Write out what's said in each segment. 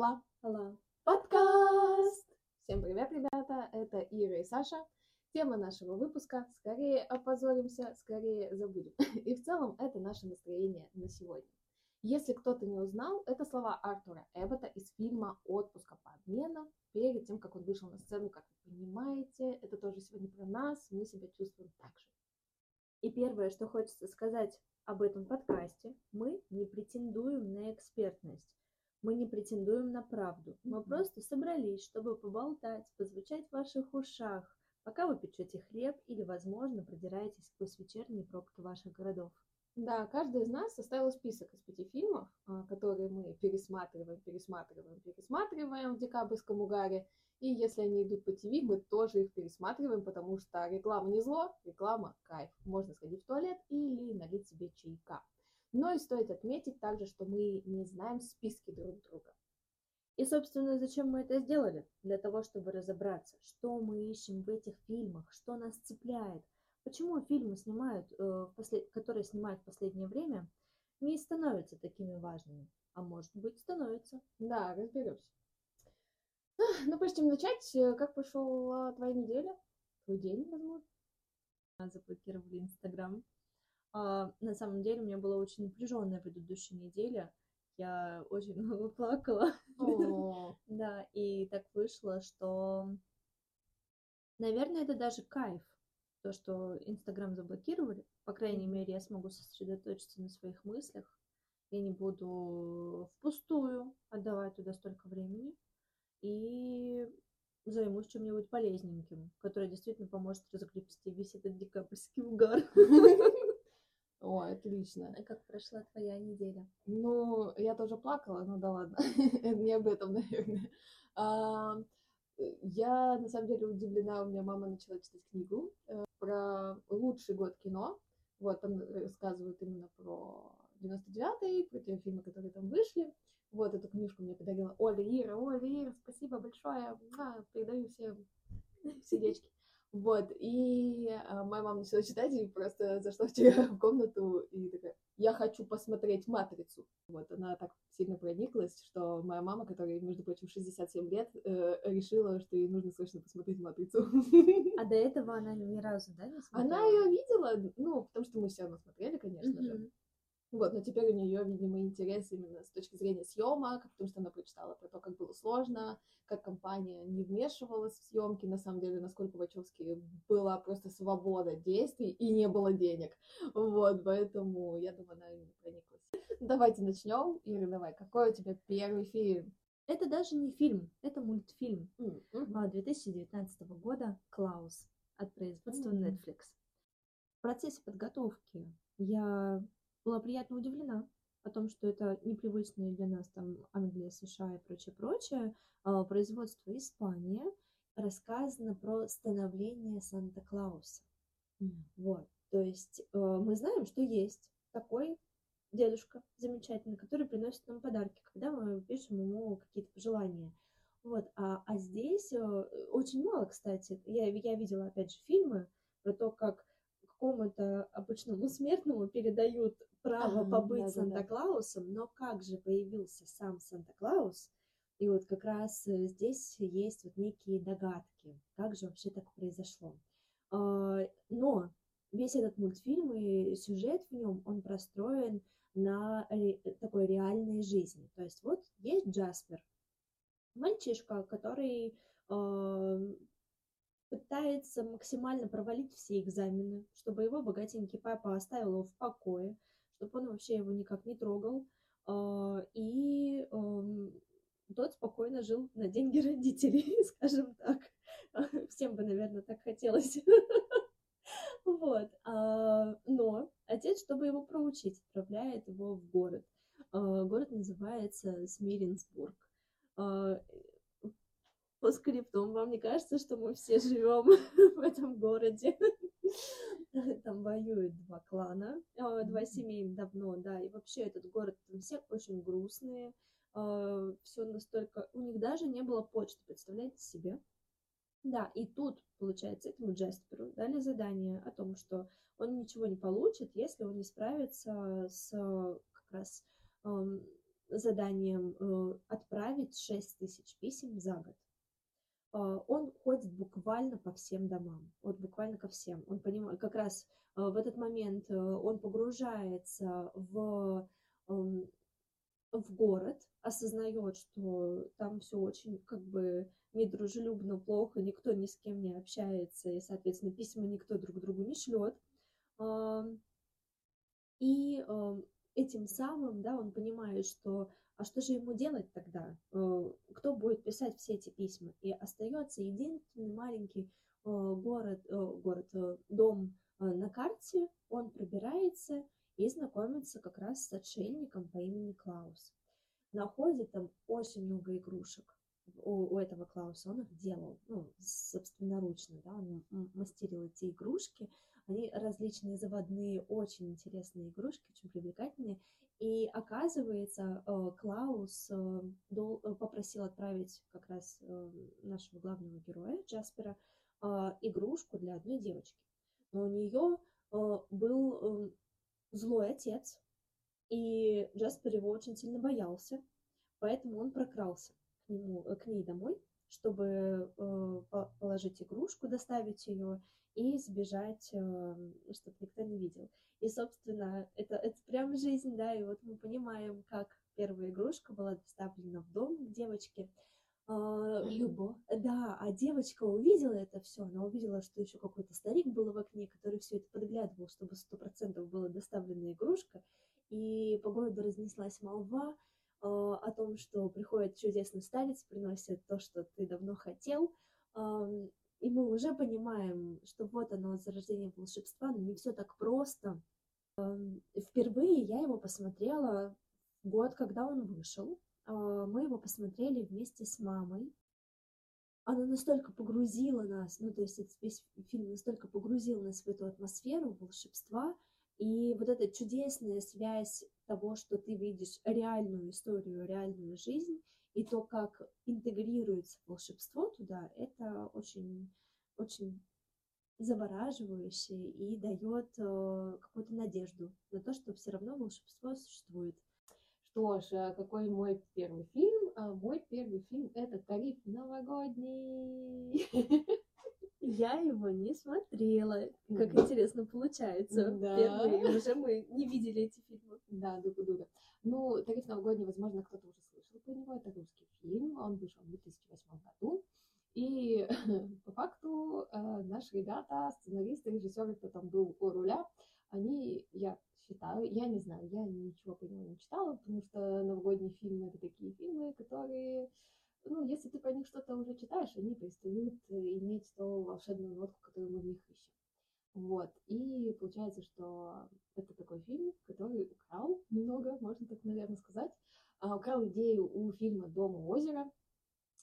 Ла. Алла. Подкаст! Всем привет, ребята! Это Ира и Саша. Тема нашего выпуска «Скорее опозоримся, скорее забудем». И в целом это наше настроение на сегодня. Если кто-то не узнал, это слова Артура Эббота из фильма «Отпуска по обмену». Перед тем, как он вышел на сцену, как вы понимаете, это тоже сегодня про нас, мы себя чувствуем так же. И первое, что хочется сказать об этом подкасте, мы не претендуем на экспертность. Мы не претендуем на правду. Мы просто собрались, чтобы поболтать, позвучать в ваших ушах, пока вы печете хлеб или, возможно, продираетесь сквозь вечерние пробки ваших городов. Да, каждый из нас составил список из пяти фильмов, а, которые мы пересматриваем, пересматриваем, пересматриваем в декабрьском угаре. И если они идут по ТВ, мы тоже их пересматриваем, потому что реклама не зло, реклама кайф. Можно сходить в туалет или налить себе чайка. Но и стоит отметить также, что мы не знаем списки друг друга. И, собственно, зачем мы это сделали? Для того, чтобы разобраться, что мы ищем в этих фильмах, что нас цепляет, почему фильмы снимают, э, послед- которые снимают в последнее время, не становятся такими важными. А может быть, становятся. Да, разберемся. Ну, прежде чем начать, э, как прошла твоя неделя? Твой день, возможно? заблокировали Инстаграм. А, на самом деле у меня была очень напряженная предыдущая неделя. Я очень много плакала. Да, и так вышло, что, наверное, это даже кайф. То, что Инстаграм заблокировали. По крайней мере, я смогу сосредоточиться на своих мыслях. Я не буду впустую отдавать туда столько времени. И займусь чем-нибудь полезненьким, которое действительно поможет разгребсти весь этот декабрьский угар. Ой, отлично. А как прошла твоя неделя? Ну, я тоже плакала, ну да ладно, не об этом, наверное. А, э, Я на самом деле удивлена, у меня мама начала читать книгу э, про лучший год кино. Вот, там рассказывают именно про 99-й, про те фильмы, которые там вышли. Вот эту книжку мне подарила Оля Ира. Оля Ира, спасибо большое. Муа, Передаю всем сердечки. Вот, и а, моя мама начала читать, и просто зашла вчера в комнату и такая, я хочу посмотреть «Матрицу». Вот, она так сильно прониклась, что моя мама, которой, между прочим, 67 лет, э, решила, что ей нужно срочно посмотреть «Матрицу». А до этого она ни разу, да, не смотрела? Она ее видела, ну, потому что мы все равно смотрели, конечно же. Вот, но теперь у нее, видимо, интерес именно с точки зрения съемок, потому что она прочитала про то, как было сложно, как компания не вмешивалась в съемки, на самом деле, насколько в Вачовске была просто свобода действий и не было денег. Вот, поэтому я думаю, она именно прониклась. Давайте начнем. Ира, давай, какой у тебя первый фильм? Это даже не фильм, это мультфильм М, м. а, 2019 года «Клаус» от производства М. Netflix. В процессе подготовки я была приятно удивлена о том, что это непривычные для нас там Англия, США и прочее-прочее. А, Производство Испания. Рассказано про становление Санта-Клауса. М. Вот, то есть э, мы знаем, что есть такой дедушка замечательный, который приносит нам подарки, когда мы пишем ему какие-то пожелания. Вот, а, а здесь э, очень мало, кстати. Я, я видела, опять же, фильмы про то, как какому-то обычному смертному передают право Ага, побыть да-да-да. Санта-Клаусом, но как же появился сам Санта-Клаус? И вот как раз э, здесь есть вот некие догадки, как же вообще так произошло. А, Но весь этот мультфильм и сюжет в нем, он простроен на ре- такой реальной жизни. То есть вот есть Джаспер, мальчишка, который а, пытается максимально провалить все экзамены, чтобы его богатенький папа оставил его в покое, чтобы он вообще его никак не трогал. А, И ам, тот спокойно жил на деньги родителей, скажем так. Всем бы, наверное, так хотелось. Вот. а, Но отец, чтобы его проучить, отправляет его в город. А, Город называется Смиренсбург. А, По скриптам, вам не кажется, что мы все живем в этом городе? Там воюют два клана, а, два семьи давно, да, и вообще этот город, там все очень грустные, все настолько... У них даже не было почты, представляете себе? Да, и тут, получается, этому Джасперу дали задание о том, что он ничего не получит, если он не справится с как раз заданием э, отправить 6 тысяч писем за год. Э, он ходит буквально по всем домам, вот буквально ко всем. Он понимает, как раз э, в этот момент э, он погружается в, в город, осознает, что там все очень как бы недружелюбно, плохо, никто ни с кем не общается, и, соответственно, письма никто друг другу не шлет. И этим самым, да, он понимает, что а что же ему делать тогда? Кто будет писать все эти письма? И остается единственный маленький город, город, дом на карте, он пробирается и знакомится как раз с отшельником по имени Клаус. Находит там очень много игрушек у, у этого Клауса, он их делал, ну, собственноручно, да, он мастерил эти игрушки, они различные заводные, очень интересные игрушки, очень привлекательные, и оказывается, э, Клаус э, э, попросил отправить как раз нашего главного героя Джаспера игрушку для одной девочки. Но у нее был злой отец, и Джаспер его очень сильно боялся, поэтому он прокрался нему, э, к ней домой, чтобы положить игрушку, доставить ее и сбежать, э, чтобы никто не видел. И, собственно, это, это прям жизнь, да, и вот мы понимаем, как первая игрушка была доставлена в дом к девочке. А, Любовь. Да, а девочка увидела это все, она увидела, что еще какой-то старик был в окне, который все это подглядывал, чтобы сто процентов была доставлена игрушка. И по городу разнеслась молва, а, о том, что приходит чудесный старец, приносит то, что ты давно хотел, и мы уже понимаем, что вот оно, зарождение волшебства, но не все так просто. Впервые я его посмотрела год, когда он вышел. А, мы его посмотрели вместе с мамой. Она настолько погрузила нас, ну то есть весь фильм настолько погрузил нас в эту атмосферу волшебства, и вот эта чудесная связь того, что ты видишь реальную историю, реальную жизнь, и то, как интегрируется волшебство туда, это очень, очень завораживающе и дает э, какую-то надежду на то, что все равно волшебство существует. Что ж, а какой мой первый фильм? А мой первый фильм это «Тариф новогодний». Я его не смотрела. Как интересно получается. Да. Первые, уже мы не видели эти фильмы. Да, дуга-дуга. Ну, «Тариф новогодний», возможно, кто-то уже слышал про него. Это русский фильм. Он вышел в 2008 году. И по факту э, наши ребята, сценаристы, режиссеры, кто там был у руля, они, я считаю, я не знаю, я ничего по нему не читала, потому что новогодние фильмы это такие фильмы, которые если ты про них что-то уже читаешь, они перестают э, иметь ту волшебную нотку, которую мы в них ищем. Вот. И получается, что это такой фильм, который украл немного, можно так, наверное, сказать, а, украл идею у фильма «Дом у озера».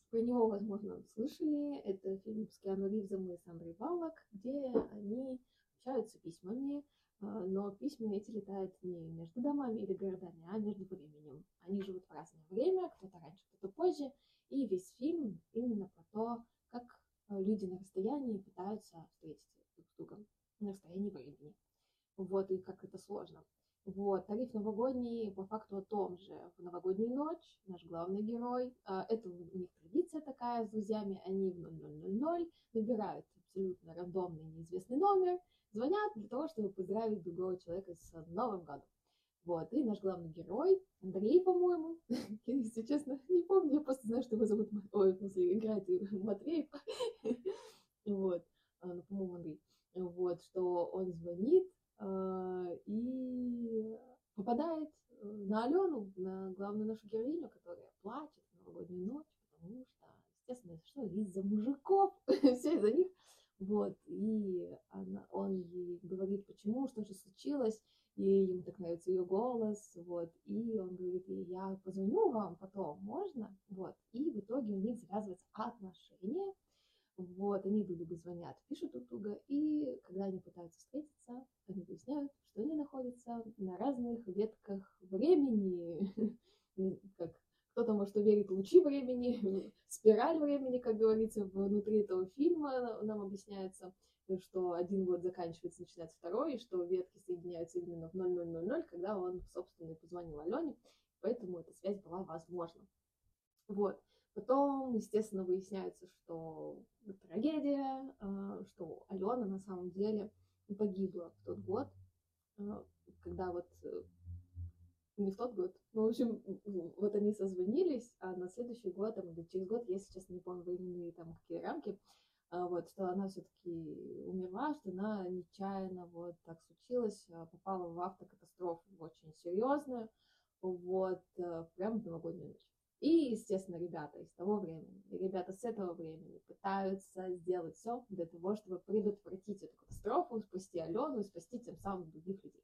Про него, возможно, слышали. Это фильм с Киану Ривзом и Сандрой Баллок, где они общаются письмами, а, но письма эти летают не между домами или городами, а между временем. Они живут в разное время, кто-то раньше, кто-то позже, и весь фильм именно про то, как э, люди на расстоянии пытаются встретиться друг с другом на расстоянии времени. Вот, и как это сложно. Вот, тариф новогодний по факту о том же. В новогоднюю ночь наш главный герой, а, это у них традиция такая с друзьями, они в 0000 набирают абсолютно рандомный неизвестный номер, звонят для того, чтобы поздравить другого человека с Новым годом. Вот, и наш главный герой, Андрей, по-моему, если честно, не помню, я просто знаю, что его зовут, ой, в играет Матвеев, вот, а, ну, по-моему, Андрей, вот, что он звонит а, и попадает э, на Алену, на главную нашу героиню, которая плачет в новогоднюю ночь, потому что, естественно, что из-за мужиков, все из-за них, вот, и он ей говорит, почему, что же случилось, и ему так нравится ее голос, вот, и он говорит я позвоню вам потом, можно, вот, и в итоге у них завязываются отношения, вот, они друг другу звонят, пишут друг друга, и когда они пытаются встретиться, они выясняют, что они находятся на разных ветках времени, как кто-то, может, верит в лучи времени, спираль времени, как говорится, внутри этого фильма нам объясняется, что один год заканчивается, начинается второй, и что ветки соединяются именно в 0000, когда он, собственно, позвонил Алене. поэтому эта связь была возможна. Вот. Потом, естественно, выясняется, что трагедия, а, что Алена на самом деле погибла в тот год, а, когда вот э, не в тот год. Ну, в общем, вот они созвонились, а на следующий год, там, или через год, я сейчас не помню временные там какие рамки, вот, что она все-таки умерла, что она нечаянно вот так случилось, а, попала в автокатастрофу очень серьезную, вот, э, прямо в новогоднюю ночь. И, естественно, ребята из того времени, ребята с этого времени пытаются сделать все для того, чтобы предотвратить эту катастрофу, спасти Алену и спасти тем самым других людей.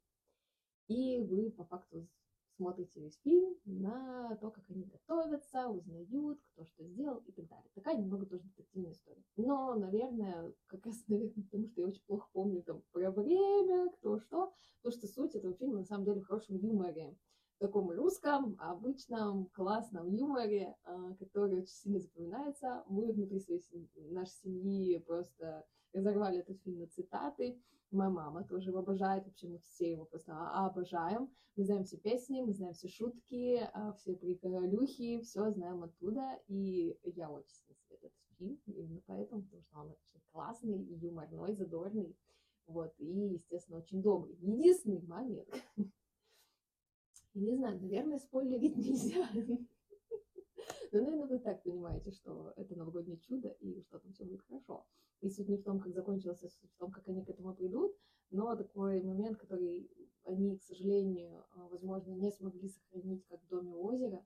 И вы по факту смотрите весь фильм на то, как они готовятся, узнают, кто что сделал и так далее. Такая немного тоже детективная история. Но, наверное, как раз, наверное, потому что я очень плохо помню там про время, кто что, потому что суть этого фильма на самом деле в хорошем юморе таком русском, обычном, классном юморе, а, который очень сильно запоминается. Мы внутри своей семьи, нашей семьи просто разорвали этот фильм на цитаты. Моя мама тоже его обожает, вообще мы все его просто обожаем. Мы знаем все песни, мы знаем все шутки, а, все приколюхи, все знаем оттуда. И я очень сильно советую этот фильм, именно поэтому, потому что он очень классный, юморной, задорный. Вот, и, естественно, очень добрый. Единственный момент, не знаю, наверное, спойлерить нельзя. Но, наверное, вы так понимаете, что это новогоднее чудо и что там все будет хорошо. И суть не в том, как закончилось, а суть в том, как они к этому придут. Но такой момент, который они, к сожалению, а, возможно, не смогли сохранить как в доме озера,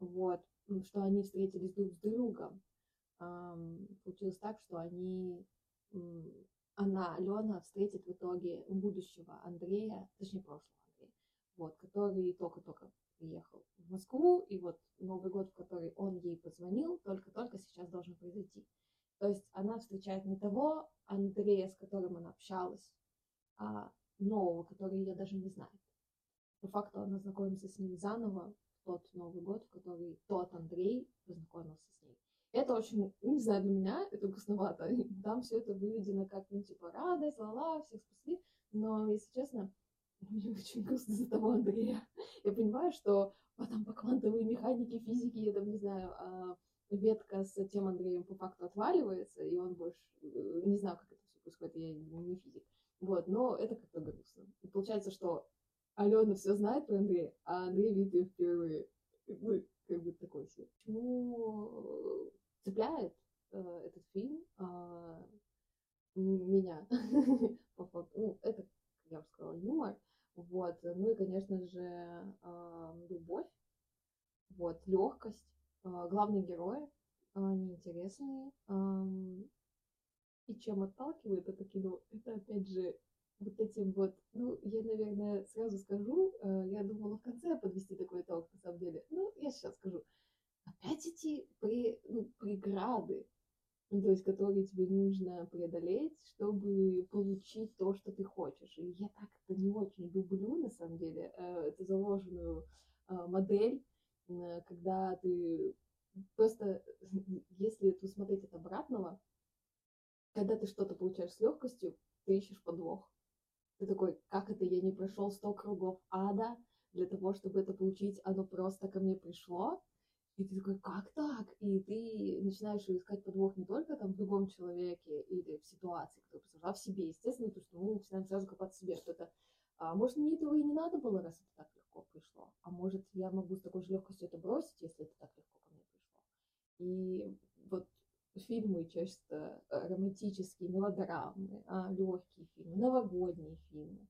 вот, что они встретились друг с другом. Получилось так, что они, она, Алена, встретит в итоге будущего Андрея, точнее, прошлого вот, который только-только приехал в Москву, и вот Новый год, в который он ей позвонил, только-только сейчас должен произойти. То есть она встречает не того Андрея, с которым она общалась, а нового, который ее даже не знает. По факту она знакомится с ним заново в тот Новый год, в который тот Андрей познакомился с ней. Это очень, не знаю, для меня это грустновато. Там все это выведено как, ну, типа, радость, ла-ла, всех спасли. Но, если честно, мне очень грустно за того Андрея. Я понимаю, что потом по квантовой механике, физике, я там не знаю, а, ветка с тем Андреем по факту отваливается, и он больше... Э, не знаю, как это все происходит, я не физик. Вот, но это как-то грустно. И получается, что Алена все знает про Андрея, а Андрей видит ее впервые. Ну, как бы такой себе. Почему цепляет э, этот фильм э, меня? ну, это, я бы сказала, юмор. Вот. Ну и, конечно же, любовь, вот, легкость. А, главные герои, они интересные. И чем отталкивает это кино, это опять же вот этим вот, ну, я, наверное, сразу скажу, э, я думала в конце подвести такой итог, на самом деле. Ну, я сейчас скажу. Опять эти при, ну, преграды, то есть которые тебе нужно преодолеть, чтобы получить то, что ты хочешь. И я так это не очень люблю, на самом деле, э, эту заложенную э, модель, когда ты просто, если это смотреть от обратного, когда ты что-то получаешь с легкостью, ты ищешь подвох. Ты такой, как это я не прошел 100 кругов ада для того, чтобы это получить, оно просто ко мне пришло, и ты такой, как так? И ты начинаешь искать подвох не только там в другом человеке или в ситуации, которая а в себе, естественно, потому что мы начинаем сразу копаться в себе, что это, а, может, мне этого и не надо было, раз это так легко пришло, а может, я могу с такой же легкостью это бросить, если это так легко ко мне пришло. И вот фильмы часто э, романтические, мелодрамы, а, легкие фильмы, новогодние фильмы,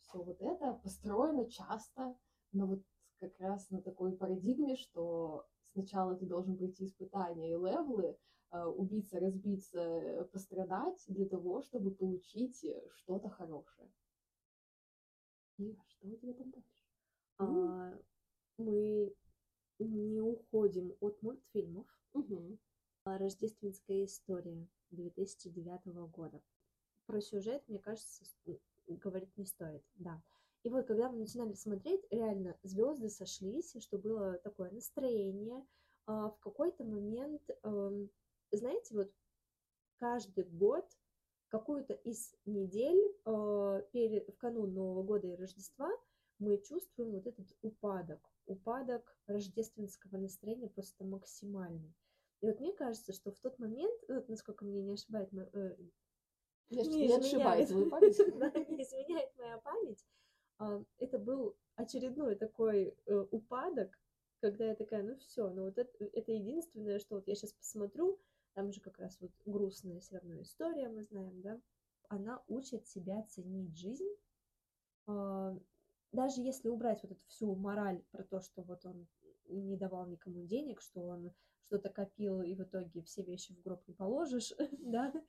все вот это построено часто на вот как раз на такой парадигме, что сначала ты должен пройти испытания и левлы, а, убиться, разбиться, пострадать для того, чтобы получить что-то хорошее. И что у тебя там дальше? А, мы не уходим от мультфильмов. Угу. Рождественская история 2009 года. Про сюжет, мне кажется, говорить не стоит, да. И вот, когда мы начинали смотреть, реально звезды сошлись, что было такое настроение. А в какой-то момент, эм, знаете, вот каждый год какую-то из недель э, перед, в канун Нового года и Рождества мы чувствуем вот этот упадок. упадок рождественского настроения просто максимальный. И вот мне кажется, что в тот момент, вот, насколько мне не ошибает, э, не, не, отшибает твою память, да, не изменяет моя память, это был очередной такой э, упадок, когда я такая, ну все, ну вот это, это единственное, что вот я сейчас посмотрю, там же как раз вот грустная все равно история, мы знаем, да, она учит себя ценить жизнь, э, даже если убрать вот эту всю мораль про то, что вот он не давал никому денег, что он что-то копил, и в итоге все вещи в гроб не положишь, да, а,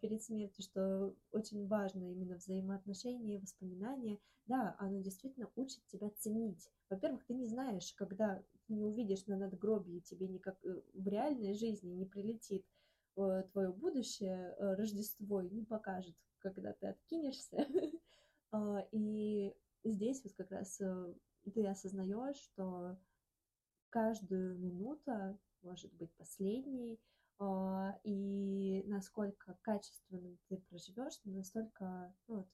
перед смертью, что очень важно именно взаимоотношения, воспоминания. Да, оно действительно учит тебя ценить. Во-первых, ты не знаешь, когда ты не увидишь на надгробии, тебе никак э, в реальной жизни не прилетит э, твое будущее, э, Рождество, не покажет, когда ты откинешься. А, и здесь вот как раз ты осознаешь, что каждую минуту может быть последней, а, и насколько качественно ты проживешь, настолько ну, вот,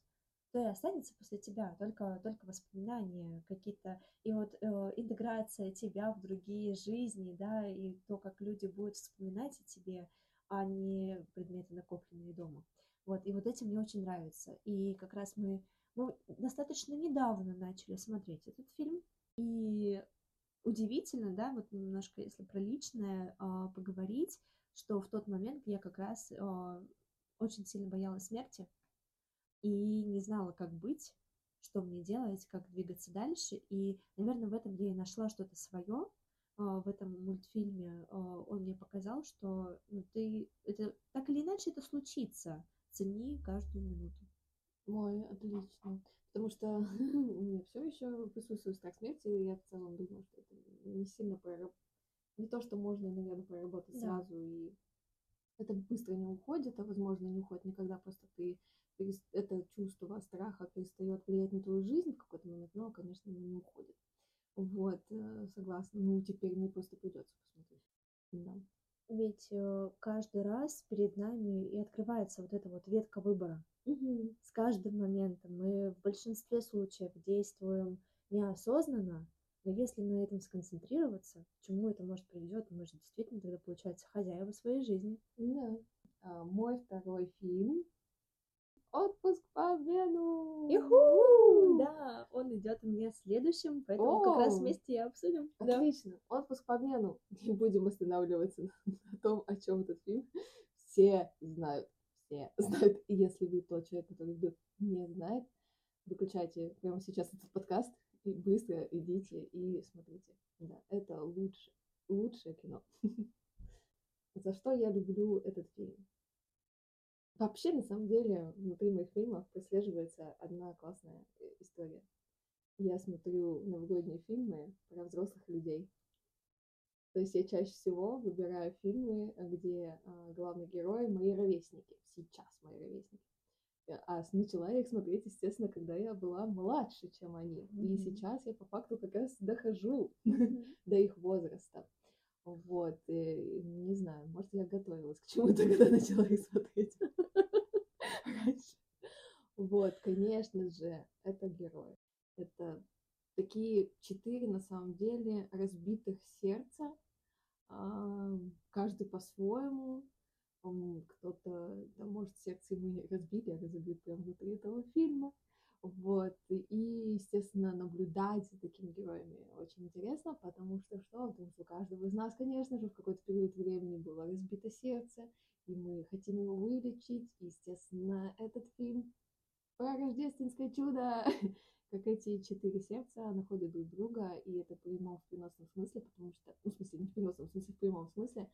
то и останется после тебя, только, только воспоминания какие-то, и вот э, интеграция тебя в другие жизни, да, и то, как люди будут вспоминать о тебе, а не предметы, накопленные дома. Вот, и вот этим мне очень нравится. И как раз мы, мы достаточно недавно начали смотреть этот фильм, и удивительно, да, вот немножко, если про личное э, поговорить, что в тот момент я как раз э, очень сильно боялась смерти и не знала, как быть, что мне делать, как двигаться дальше. И, наверное, в этом я и нашла что-то свое. Э, в этом мультфильме э, он мне показал, что ну, ты это так или иначе это случится. Цени каждую минуту. Ой, отлично. Потому что у меня все еще присутствует страх смерти, и я в целом думаю, что это не сильно. Не то, что можно, наверное, проработать да. сразу, и это быстро не уходит, а возможно не уходит никогда, просто ты это чувство страха перестает влиять на твою жизнь в какой-то момент, но, конечно, не уходит. Вот, э, согласна. Ну, теперь мне просто придется посмотреть. Да. Ведь э, каждый раз перед нами и открывается вот эта вот ветка выбора. Угу. С каждым моментом мы в большинстве случаев действуем неосознанно, но если на этом сконцентрироваться, к чему это может приведет, мы же действительно тогда получается хозяева своей жизни. Да. А, мой второй фильм Отпуск по обмену. Иху! Да, он идет мне следующим, поэтому О! как раз вместе и обсудим. Отлично. Да. Отпуск по обмену. Не будем останавливаться на том, о чем этот фильм. Все знают все знают. И если вы тот человек, который не знает, выключайте прямо сейчас этот подкаст и быстро идите и смотрите. Да, это лучше, лучшее кино. За что я люблю этот фильм? Вообще, на самом деле, внутри моих фильмов прослеживается одна классная э, история. Я смотрю новогодние фильмы про взрослых людей. То есть я чаще всего выбираю фильмы, где а, главные герои мои ровесники. Сейчас мои ровесники. Э, а начала я их смотреть, естественно, когда я была младше, чем они. Mm-hmm. И сейчас я по факту как раз дохожу mm-hmm. до их возраста. Вот, и, не знаю, может, я готовилась к чему-то, когда начала их смотреть раньше. Вот, конечно же, это герой. Это такие четыре, на самом деле, разбитых сердца, каждый по-своему, кто-то, да, может, сердце ему разбили, а разобьют прямо внутри этого фильма. Вот, и, естественно, наблюдать за такими героями очень интересно, потому что что? Потому что у каждого из нас, конечно же, в какой-то период времени было разбито сердце, и мы хотим его вылечить. естественно, этот фильм про рождественское чудо как эти четыре сердца находят друг друга, и это прямом в переносном смысле, потому что, ну, в смысле, не в переносном смысле, в прямом смысле,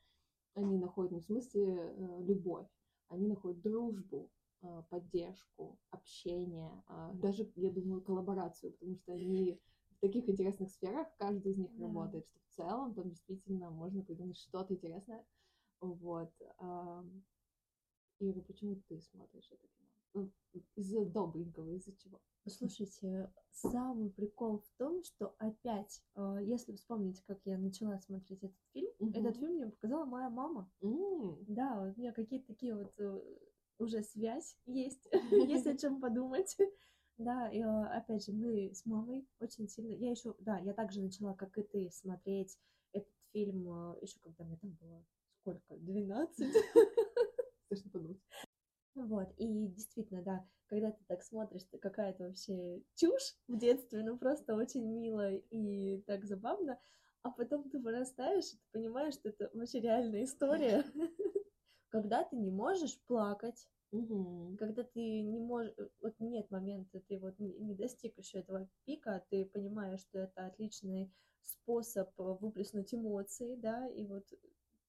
они находят не в смысле э, любовь, они находят дружбу, э, поддержку, общение, э, даже, я думаю, коллаборацию, потому что они в таких интересных сферах, каждый из них да. работает, что в целом там действительно можно придумать что-то интересное. Вот. Ира, почему ты смотришь это кино? Ну, из-за добренького, из-за чего? Слушайте, самый прикол в том, что опять, э, если вспомнить, как я начала смотреть этот фильм, угу. этот фильм мне показала моя мама. Mm. Да, у меня какие-то такие вот э, уже связь есть, есть о чем подумать. Да, и а, опять же, мы с мамой очень сильно... Я еще, да, я также начала, как и ты, смотреть этот фильм еще когда мне там было сколько? 12? Вот, и действительно, да, когда ты так смотришь, ты какая-то вообще чушь в детстве, ну просто очень мило и так забавно, а потом ты вырастаешь, и ты понимаешь, что это вообще реальная история, когда ты не можешь плакать, Мгм. когда ты не можешь, вот нет момента, ты вот не достиг еще этого пика, ты понимаешь, что это отличный способ э, выплеснуть эмоции, да, и вот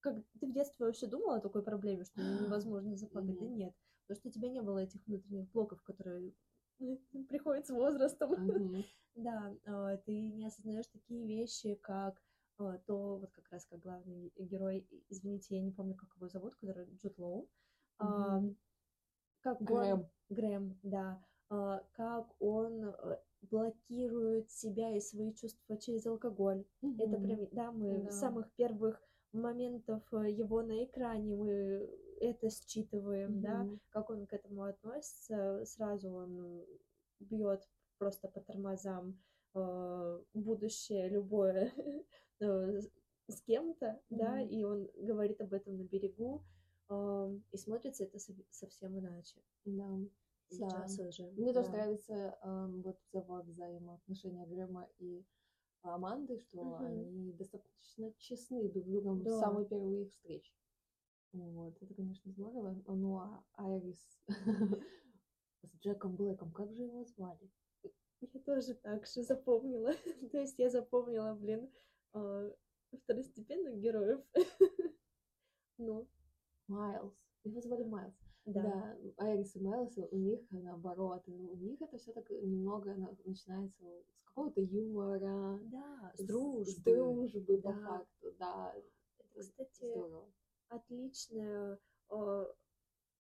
как ты в детстве вообще думала о такой проблеме, что невозможно заплакать? Да нет, потому что у тебя не было этих внутренних блоков, которые приходят с возрастом. Да, а, ты не осознаешь такие вещи, как а, то, вот как раз как главный герой, извините, я не помню, как его зовут, который Джуд Лоу, как он- Грэм. Грэм, да, а, как он блокирует себя и свои чувства через алкоголь. Это прям, да, мы Да. с самых первых моментов э, его на экране мы это считываем, да, Мгм. как он к этому относится. Сразу он бьет просто по тормозам э, будущее любое э, с- кем-то, да, Мгм. и он говорит об этом на берегу, э, и смотрится это сов- совсем иначе. Да. Сейчас Да. уже. Мне тоже да. нравится ам, вот вза- взаимоотношения Грэма и Аманды, что Мгм. они достаточно честны друг с другом Да. с самой первой их встречи. Вот, это, конечно, здорово. Ну, а Айрис с Джеком Блэком, как же его звали? Я тоже так же запомнила. То есть я запомнила, блин, э, второстепенных героев. Ну, Майлз. Его звали Майлз. Да. Да, Айрис и Майлз, у них наоборот, у них это все так немного на- начинается с какого-то юмора, Да, с дружбы. с дружбы по Да. факту, да. Это, кстати, Здорово. отличный, э,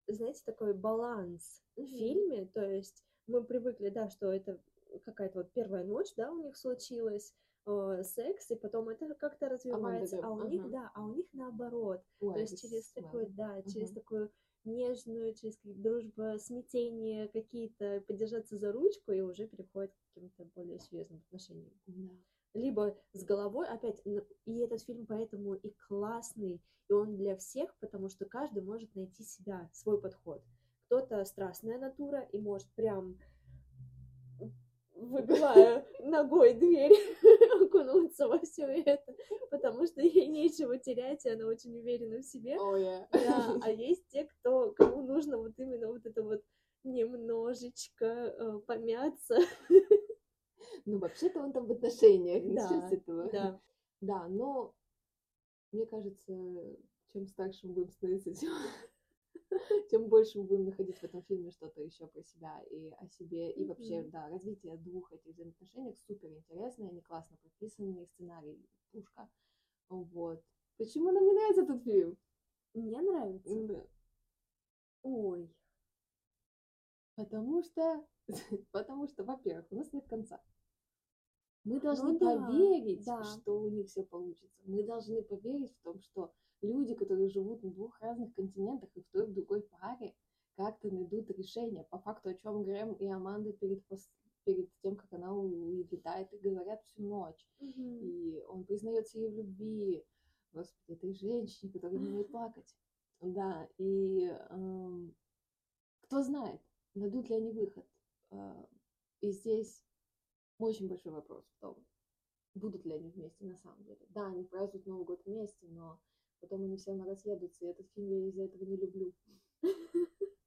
знаете, такой баланс в Мгм. фильме. То есть мы привыкли, да, что это какая-то вот первая ночь, да, у них случилась, э, секс, и потом это как-то развивается, Грэм, а у них, ага. да, а у них наоборот. У То есть через такой, да, через Мгм. такую нежную, через дружба, смятение какие-то, подержаться за ручку и уже переходит к каким-то более серьезным отношениям. Да. Либо с головой, опять, и этот фильм поэтому и классный, и он для всех, потому что каждый может найти себя, свой подход. Кто-то страстная натура и может прям выбивая ногой дверь, окунуться во все это, потому что ей нечего терять, и она очень уверена в себе. Ой, я. Да, а есть те, кто, кому нужно вот именно вот это вот немножечко э, помяться. Ну, вообще-то он там в отношениях, Да, с этого. Да, Да, но мне кажется, чем старше мы будем становиться, тем, тем больше мы будем находить в этом фильме что-то еще про себя и о себе. И вообще, да, развитие двух этих взаимоотношений супер интересно, они классно прописаны, сценарий пушка. Вот. Почему нам не нравится этот фильм? мне нравится. Да. Ой, Потому что, потому что, во-первых, у нас нет конца. Мы должны Ну да, поверить, да. что у них все получится. Мы должны поверить в том, что люди, которые живут на двух разных континентах и в той и в другой паре, как-то найдут решение. По факту, о чем Грэм и Аманда перед, пос- перед тем, как она улетает, и говорят всю ночь. Мгм. И он признается ей в любви. Господи, этой женщине, которая не умеет плакать. Да, и эм, кто знает, найдут ли они выход. Э, И здесь очень большой вопрос в том, будут ли они вместе на самом деле. Да, они празднуют Новый год вместе, но потом они все разъедутся, и этот фильм я из-за этого не люблю.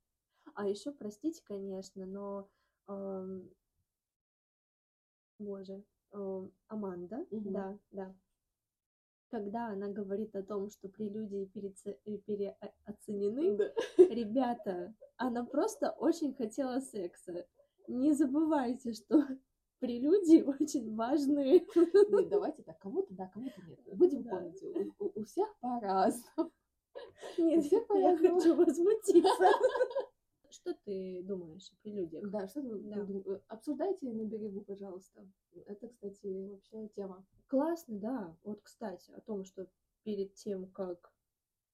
А еще, простите, конечно, но, боже, ам, Аманда, да, да, когда она говорит о том, что прелюдии переце- э, переоценены, Да. ребята, она просто очень хотела секса. Не забывайте, что прелюдии очень важны. Нет, давайте так, кому-то да, кому-то нет. Будем Да. помнить, у, у- у всех по-разному. Нет, Всё я по-разному. хочу возмутиться. Что ты думаешь о прелюдиях? Да, что ты Да. дум- Обсуждайте на берегу, пожалуйста. Это, кстати, вообще тема. Классно, да. Вот, кстати, о том, что перед тем, как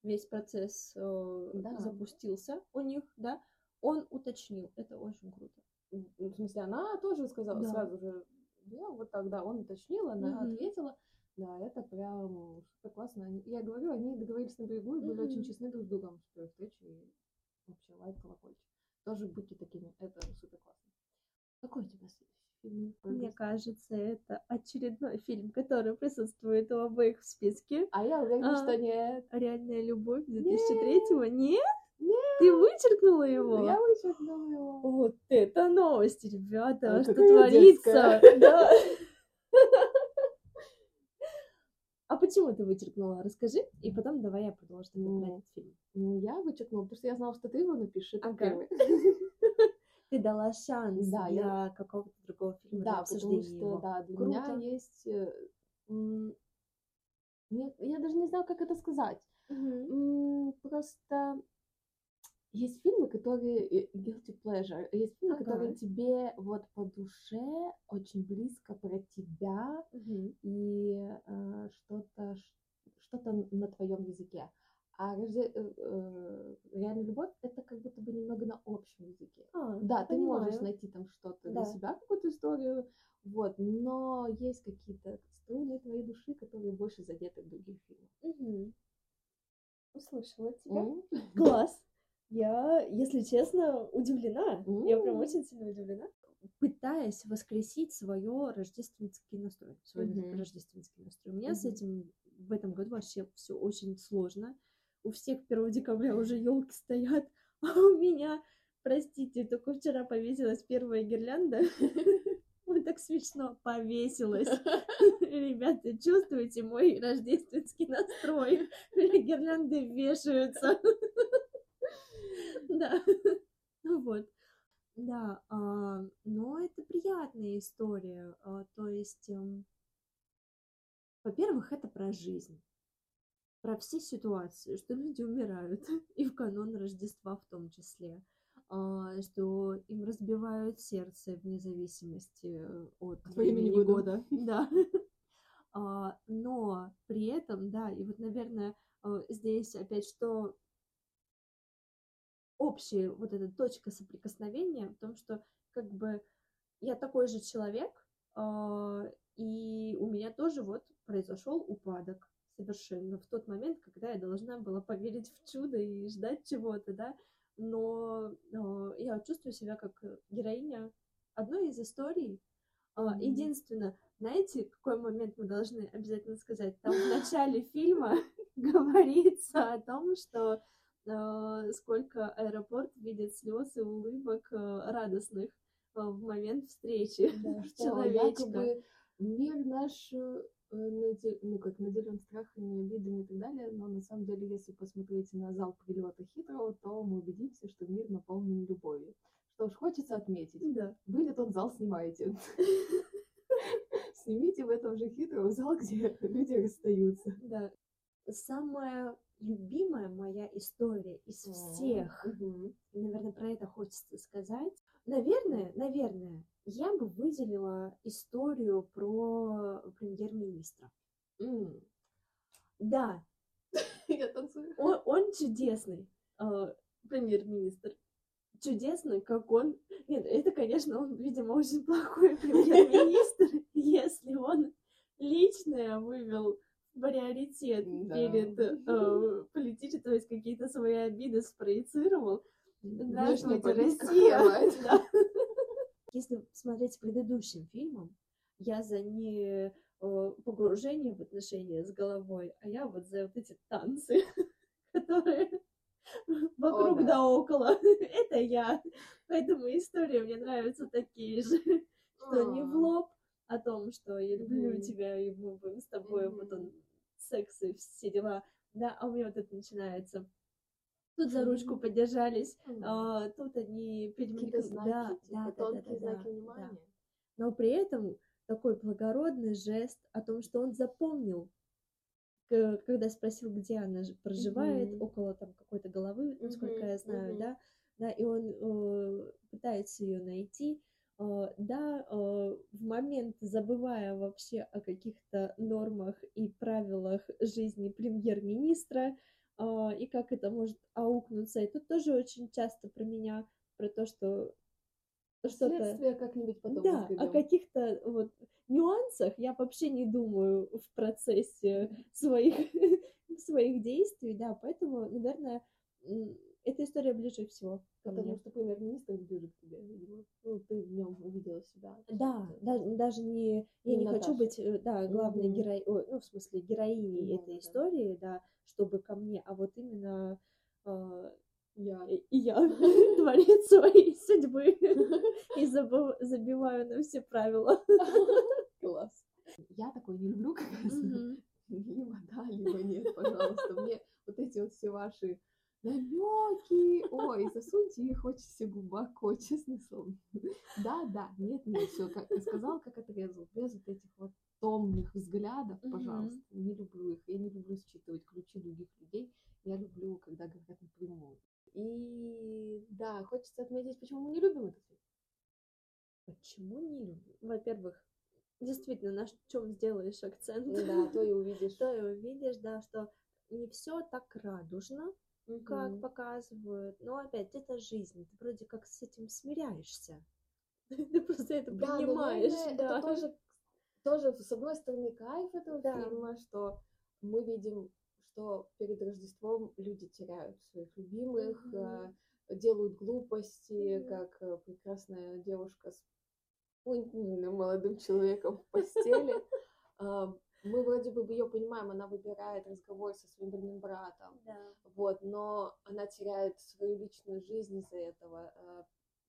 весь процесс э, Да. запустился у них, да, он уточнил. Это очень круто. М, в смысле, она тоже сказала Да. сразу же, я вот так, да, он уточнил, она Мгм. ответила, да, это прям супер классно. Я говорю, они договорились на берегу и были очень Мгм. честны друг с другом с первой встречи, и вообще лайк, колокольчик. Тоже будьте такими, это супер классно. Какой у тебя следующий фильм? Мне кажется, это очередной фильм, который присутствует у обоих в списке. А я уверена, А. что нет. Реальная любовь 2003-го. Нет? Нет. Ты вычеркнула его? Я вычеркнула его. Вот это новости, ребята, А, что творится? Да. А почему ты вычеркнула? Расскажи, и потом давай я продолжу Ну, фильм. Ну, я вычеркнула, потому что я знала, что ты его напишешь, Ага. Ты дала шанс Да, для я- какого-то другого фильма, Да, потому что, его. да, для Круто. меня есть... э, не- Я даже не знаю, как это сказать. М, Просто есть фильмы, которые э, guilty pleasure, есть фильмы, которые Ага. тебе вот по душе очень близко про тебя Мгм. и э, что-то что-то на твоем языке. А рожде- э, э, реальная любовь это как будто бы немного на общем языке. А, Да, ты можешь понимаю. найти там что-то Да. для себя, какую-то историю, вот, но есть какие-то струны твоей души, которые больше задеты в других фильмах. Мгм. Услышала тебя. М? Класс. Я, если честно, удивлена. Я прям очень сильно удивлена. Пытаясь воскресить свое рождественский настрой, свой Мгм. рождественский настрой. У меня с Мгм. этим в этом году вообще все очень сложно. У всех 1 декабря уже елки стоят, а у меня, простите, только вчера повесилась первая гирлянда. Вот так смешно повесилась. Ребята, чувствуете мой рождественский настрой? Гирлянды вешаются. Да. Вот. Да, а, но это приятная история. а, То есть, эм, во-первых, это про жизнь. Про все ситуации, что люди умирают, и в канун Рождества в том числе. а, Что им разбивают сердце вне зависимости э, от времени года. года. Да. Но при этом, да, и вот, наверное, э, здесь опять что общая вот эта точка соприкосновения в том, что как бы я такой же человек, а, и у меня тоже вот произошел упадок совершенно в тот момент, когда я должна была поверить в чудо и ждать чего-то, да, но а, я чувствую себя как героиня одной из историй. Мгм. Единственное, знаете, какой момент мы должны обязательно сказать? Там в начале фильма говорится о том, что сколько аэропорт видит слез и улыбок э, радостных э, в момент встречи Да, что человечка. якобы мир наш, э, ну как наделен страхами, обидами и так далее, но на самом деле, если посмотреть на зал прилета хитрого, то мы убедимся, что мир наполнен любовью. Что ж, хочется отметить, Да. вы тот зал снимаете. Снимите в этом же хитром зал, где люди расстаются. Да. Самая любимая моя история из всех, и, наверное, про это хочется сказать. Наверное, наверное, я бы выделила историю про премьер-министра. М. Да, Я танцую. он, он чудесный, э, премьер-министр. Чудесный, как он. Нет, это, конечно, он, видимо, очень плохой премьер-министр, если он личное вывел приоритет Да. перед э, политической, то есть какие-то свои обиды спроецировал. Здравствуйте, Россия! Да. Если смотреть предыдущим фильмом, я за не э, погружение в отношения с головой, а я вот за вот эти танцы, которые вокруг да. да около. Это я. Поэтому истории мне нравятся такие же, что не в лоб о том, что я люблю тебя, и мы будем с тобой, вот он. Секс и все дела. Да, а у меня вот это начинается. Тут за ручку М. а, тут они перемелькнули. Да, типа да, да, да, тонкие да, знаки да, внимания. да. Но при этом такой благородный жест о том, что он запомнил, когда спросил, где она проживает, Мгм. около там какой-то головы, насколько Мгм, я знаю, мгм. да, да, и он э, пытается ее найти, да, э, в момент забывая вообще о каких-то нормах и правилах жизни премьер-министра, э, и как это может аукнуться. И тут тоже очень часто про меня, про то, что что-то... Следствие как-нибудь потом Да, о разберем. каких-то вот нюансах я вообще не думаю в процессе своих, своих действий, да, поэтому, наверное, эта история ближе всего ко Потому мне. что премьер-министр ближе к тебе, видимо. Ну, ты в нем увидела себя. Да, да, даже не, я Не не хочу быть, э, да, главной Мгм. героиней, ну, в смысле, героиней этой Да-да-да. истории, да, чтобы ко мне, а вот именно э, Я. и я творец своей судьбы и забыв- забиваю на все правила. Класс. Я такой не люблю, как раз. Либо да, либо нет, пожалуйста. Мне вот эти вот все ваши намеки, ой, засуньте их очень все глубоко, честное слово. Да, да, нет, нет, все, как ты сказал, как отрезал, без вот этих вот томных взглядов, пожалуйста, не люблю их, я не люблю считывать ключи других людей, я люблю, когда говорят напрямую. И да, хочется отметить, почему мы не любим этот фильм. Почему не люблю? Во-первых, действительно, на чем сделаешь акцент, Да, то и увидишь. то и увидишь, да, что не все так радужно, как Мгм. показывают. Но опять, это жизнь, ты вроде как с этим смиряешься. Ты просто это Да, принимаешь, наверное, да. это тоже, тоже, с одной стороны, кайф этого Да. фильма, что мы видим, что перед Рождеством люди теряют своих любимых, э, делают глупости, Мгм. как э, прекрасная девушка с молодым человеком в постели. Мы вроде бы ее понимаем, она выбирает разговор со своим больным братом, Да. вот, но она теряет свою личную жизнь из-за этого. э,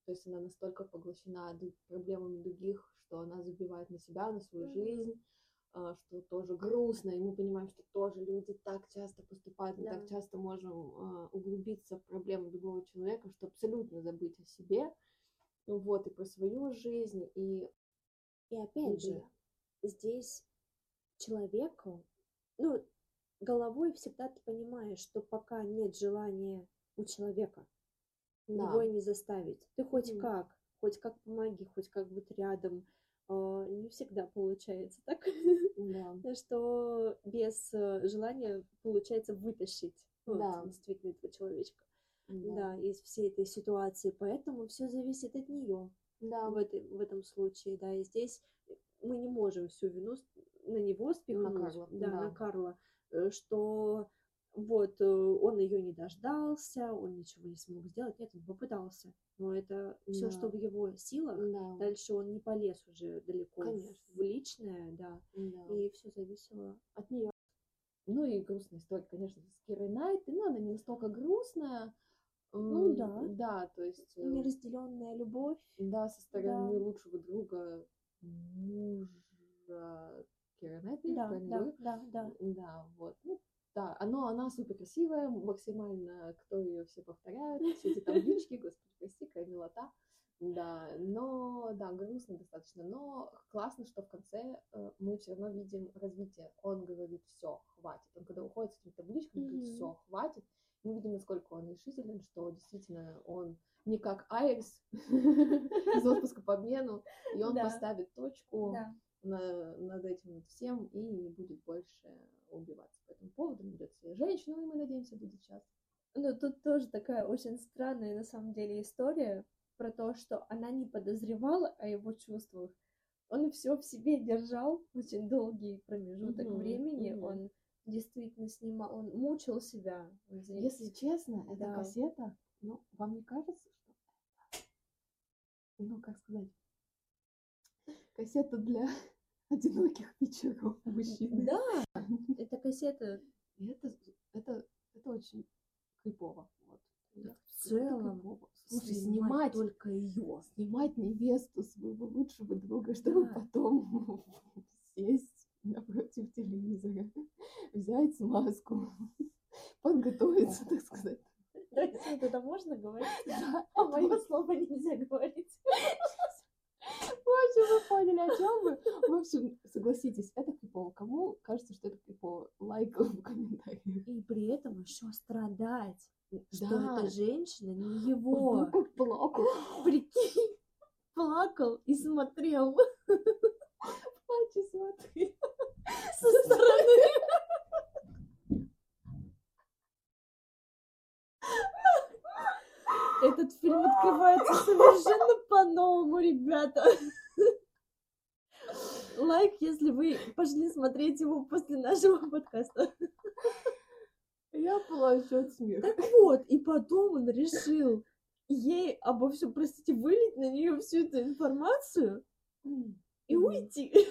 То есть она настолько поглощена проблемами других, что она забивает на себя, на свою Мгм. жизнь, а, что тоже грустно. И мы понимаем, что тоже люди так часто поступают, мы Да. так часто можем а, углубиться в проблемы другого человека, что абсолютно забыть о себе, вот, и про свою жизнь, и... И опять же, здесь человеку, ну, головой всегда ты понимаешь, что пока нет желания у человека, Да. его не заставить. Ты хоть Мгм. как, хоть как помоги, хоть как быть рядом. а, Не всегда получается так, Да. что без э, желания получается вытащить вот, Да. действительно этого человечка. Да. Да, из всей этой ситуации. Поэтому все зависит от нее Да. в, этой, в этом случае, да, и здесь мы не можем всю вину на него спихнуть, Карла, да, да. на Карла, э, что вот э, он ее не дождался, он ничего не смог сделать, нет, он попытался, но это все, Да. что в его силах, Да. дальше он не полез уже далеко Конечно. в личное, да, Да. и все зависело. от нее. Ну и грустная история, конечно, с Кирой Найтли, но она не настолько грустная. Ну да. Да, то есть, э, Неразделенная любовь, да, со стороны Да. лучшего друга мужа Найтли, да, да, да, да, Да, вот. Ну, да, оно, она супер красивая, максимально, кто ее все повторяют, все эти таблички, господи, прости, какая милота. Да, но, да, грустно достаточно, но классно, что в конце э, мы все равно видим развитие. Он говорит, все, хватит. Он когда уходит с этими табличками, говорит, Мгм. все, хватит. Мы видим, насколько он решителен, что действительно он не как Айрис из отпуска по обмену, и он Да. поставит точку да. на- над этим вот всем и не будет больше убиваться по этому поводу, найдет себе женщину, и мы надеемся, будет счастлив. Но тут тоже такая очень странная на самом деле история про то, что она не подозревала о его чувствах. Он все в себе держал очень долгий промежуток Мгм, времени. мгм. Он действительно снимал, он мучил себя. Если честно, эта Да. кассета, ну, вам не кажется, ну, как сказать, кассета для одиноких вечеров мужчины? Да, эта кассета И это, это, это очень крипово. Вот. в Это целом крипово. Слушай, снимать, только ее. снимать невесту своего лучшего друга, чтобы Да. потом сесть напротив телевизора, взять смазку, подготовиться, так сказать. Вот это можно говорить? Да, А мое слово нельзя говорить. В общем, вы поняли, о чем мы. В общем, согласитесь, это крипово. Кому кажется, что это крипово? Лайк в комментариях. И при этом еще страдать, что Да. эта женщина не его. как плакал. Прикинь, плакал и смотрел Плачу, смотри. со стороны. Этот фильм открывается совершенно по-новому, ребята. Лайк, если вы пошли смотреть его после нашего подкаста. Я плачу от смеха. Так вот, и потом он решил ей обо всем, простите, вылить на нее всю эту информацию и уйти.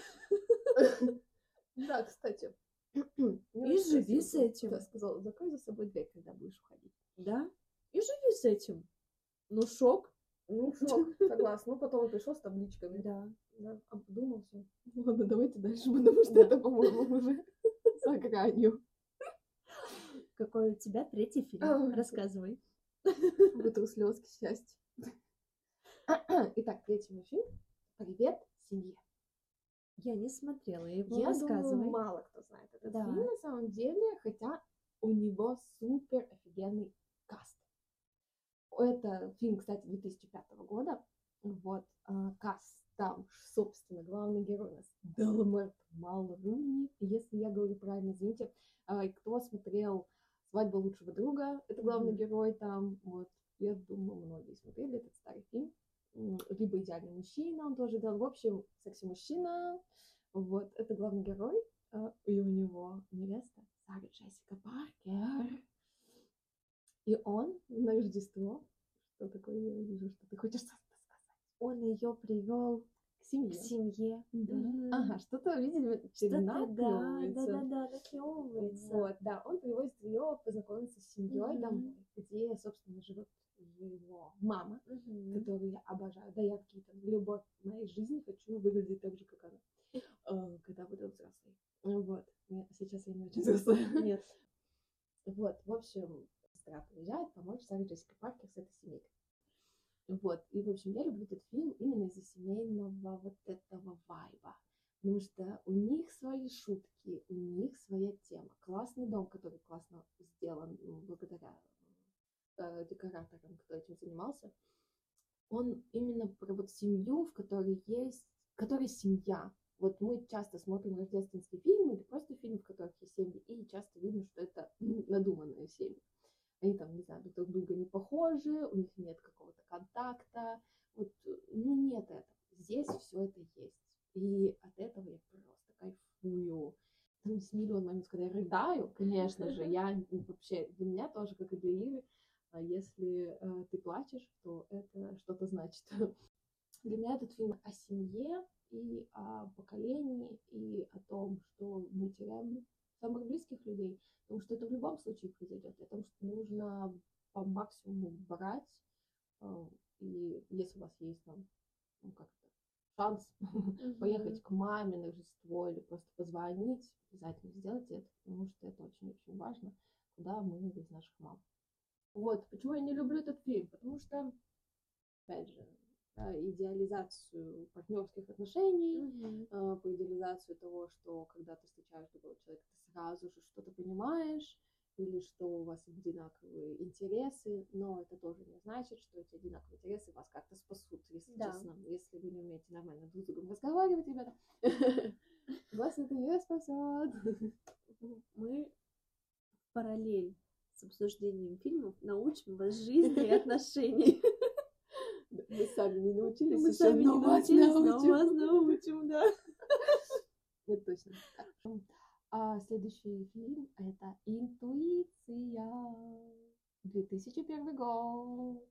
Да, кстати. И живи с этим. Да, сказал, закрой за собой дверь, когда будешь уходить. Да? И живи с этим. Ну, шок. Ну, шок, согласна. Ну, потом он пришел с табличками. Да. Да, обдумал все. Ладно, давайте дальше, потому что Да. это, по-моему, уже за гранью. Какой у тебя третий фильм? А, Рассказывай. Вытру слезки счастья. Итак, третий мой фильм. Привет, семье. Я не смотрела его. Я Рассказывай. думаю, мало кто знает этот Да. фильм на самом деле, хотя у него супер офигенный каст. Это фильм, кстати, 2005 года. Вот, а, каст там, собственно, главный герой у нас Делмерт Малруни, если я говорю правильно, извините. А, и Кто смотрел «Свадьба лучшего друга», это главный Мгм. герой там, вот, я думаю, многие смотрели этот старый фильм. Либо «Идеальный мужчина», он тоже играл. В общем, секси-мужчина, вот, это главный герой, а, и у него невеста Сара Джессика Паркер. И он на Рождество, что такое, я вижу, что ты хочешь сказать, Он ее привел к семье. к семье. Да. Ага, что-то, видимо, Что-то, да, да, да, да, наклевывается. Вот, да, он привозит ее познакомиться с семьей Мгм. домой, где, собственно, живет его мама, Мгм. которую я обожаю. Да, я какие-то любовь в моей жизни хочу выглядеть так же, как она, э, когда буду взрослой. Вот. Нет, сейчас я не очень взрослая. Нет. Вот, в общем, сестра приезжает помочь Саре Джессика Паркер с этой семейкой. Вот, и, в общем, я люблю этот фильм именно из-за семейного вот этого вайба. Потому что у них свои шутки, у них своя тема. Классный дом, который классно сделан ну, благодаря э, декораторам, кто этим занимался. Он именно про вот семью, в которой есть, в которой семья. Вот мы часто смотрим рождественские фильмы или просто фильмы, в которых есть семьи, и часто видно, что это надуманные семьи. Они там, не знаю, друг друга не похожи, у них нет какого-то контакта. Вот, ну, нет этого. Здесь все это есть. И от этого я просто кайфую. Там есть миллион моментов, когда я рыдаю, конечно же. Я вообще, для меня тоже, как и для Иры, а если э, ты плачешь, то это что-то значит. Для меня этот фильм о семье и о поколении, и о том, что мы теряем самых близких людей. Потому что это в любом случае произойдет. О том, что нужно по максимуму брать. э, И если у вас есть там, ну, как-то шанс поехать к маме на Рождество или просто позвонить, обязательно сделайте это, потому что это очень-очень важно, куда мы без наших мам. Вот, почему я не люблю этот фильм, потому что, опять же, идеализацию партнерских отношений, э, по идеализацию того, что когда ты встречаешь другого человека, ты сразу же что-то понимаешь, или что у вас одинаковые интересы, но это тоже не значит, что эти одинаковые интересы вас как-то спасут, если Да. честно. Если вы не умеете нормально друг с другом разговаривать, ребята, вас это не спасет. Мы в параллель с обсуждением фильмов научим вас жизни и отношений. Мы сами не научились, Мы сами не научились, но вас научим, да. Это точно. А следующий фильм это «Интуиция». 2001 год.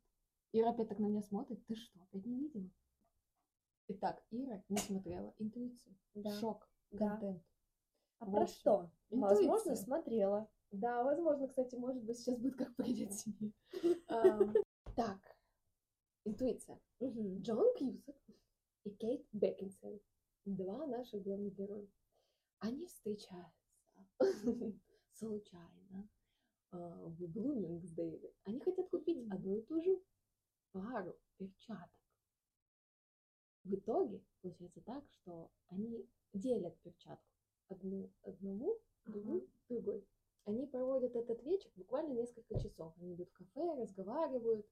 Ира опять так на меня смотрит. Ты что, опять не видела? Итак, Ира не смотрела «Интуицию». Да. Шок. Да. Контент. А про что? Возможно, «Интуиция». смотрела. Да, возможно, кстати, может быть, сейчас будет как «Привет, семье». Ам, Так, «Интуиция». Мгм. Джон Кьюсак и Кейт Бекинсейл. Два наших главных героя. Они встречаются случайно а, в Блумингсдейле. Они хотят купить одну и ту же пару перчаток. В итоге получается так, что они делят перчатку. Одну одному, другую Ага. другой. Они проводят этот вечер буквально несколько часов. Они идут в кафе, разговаривают.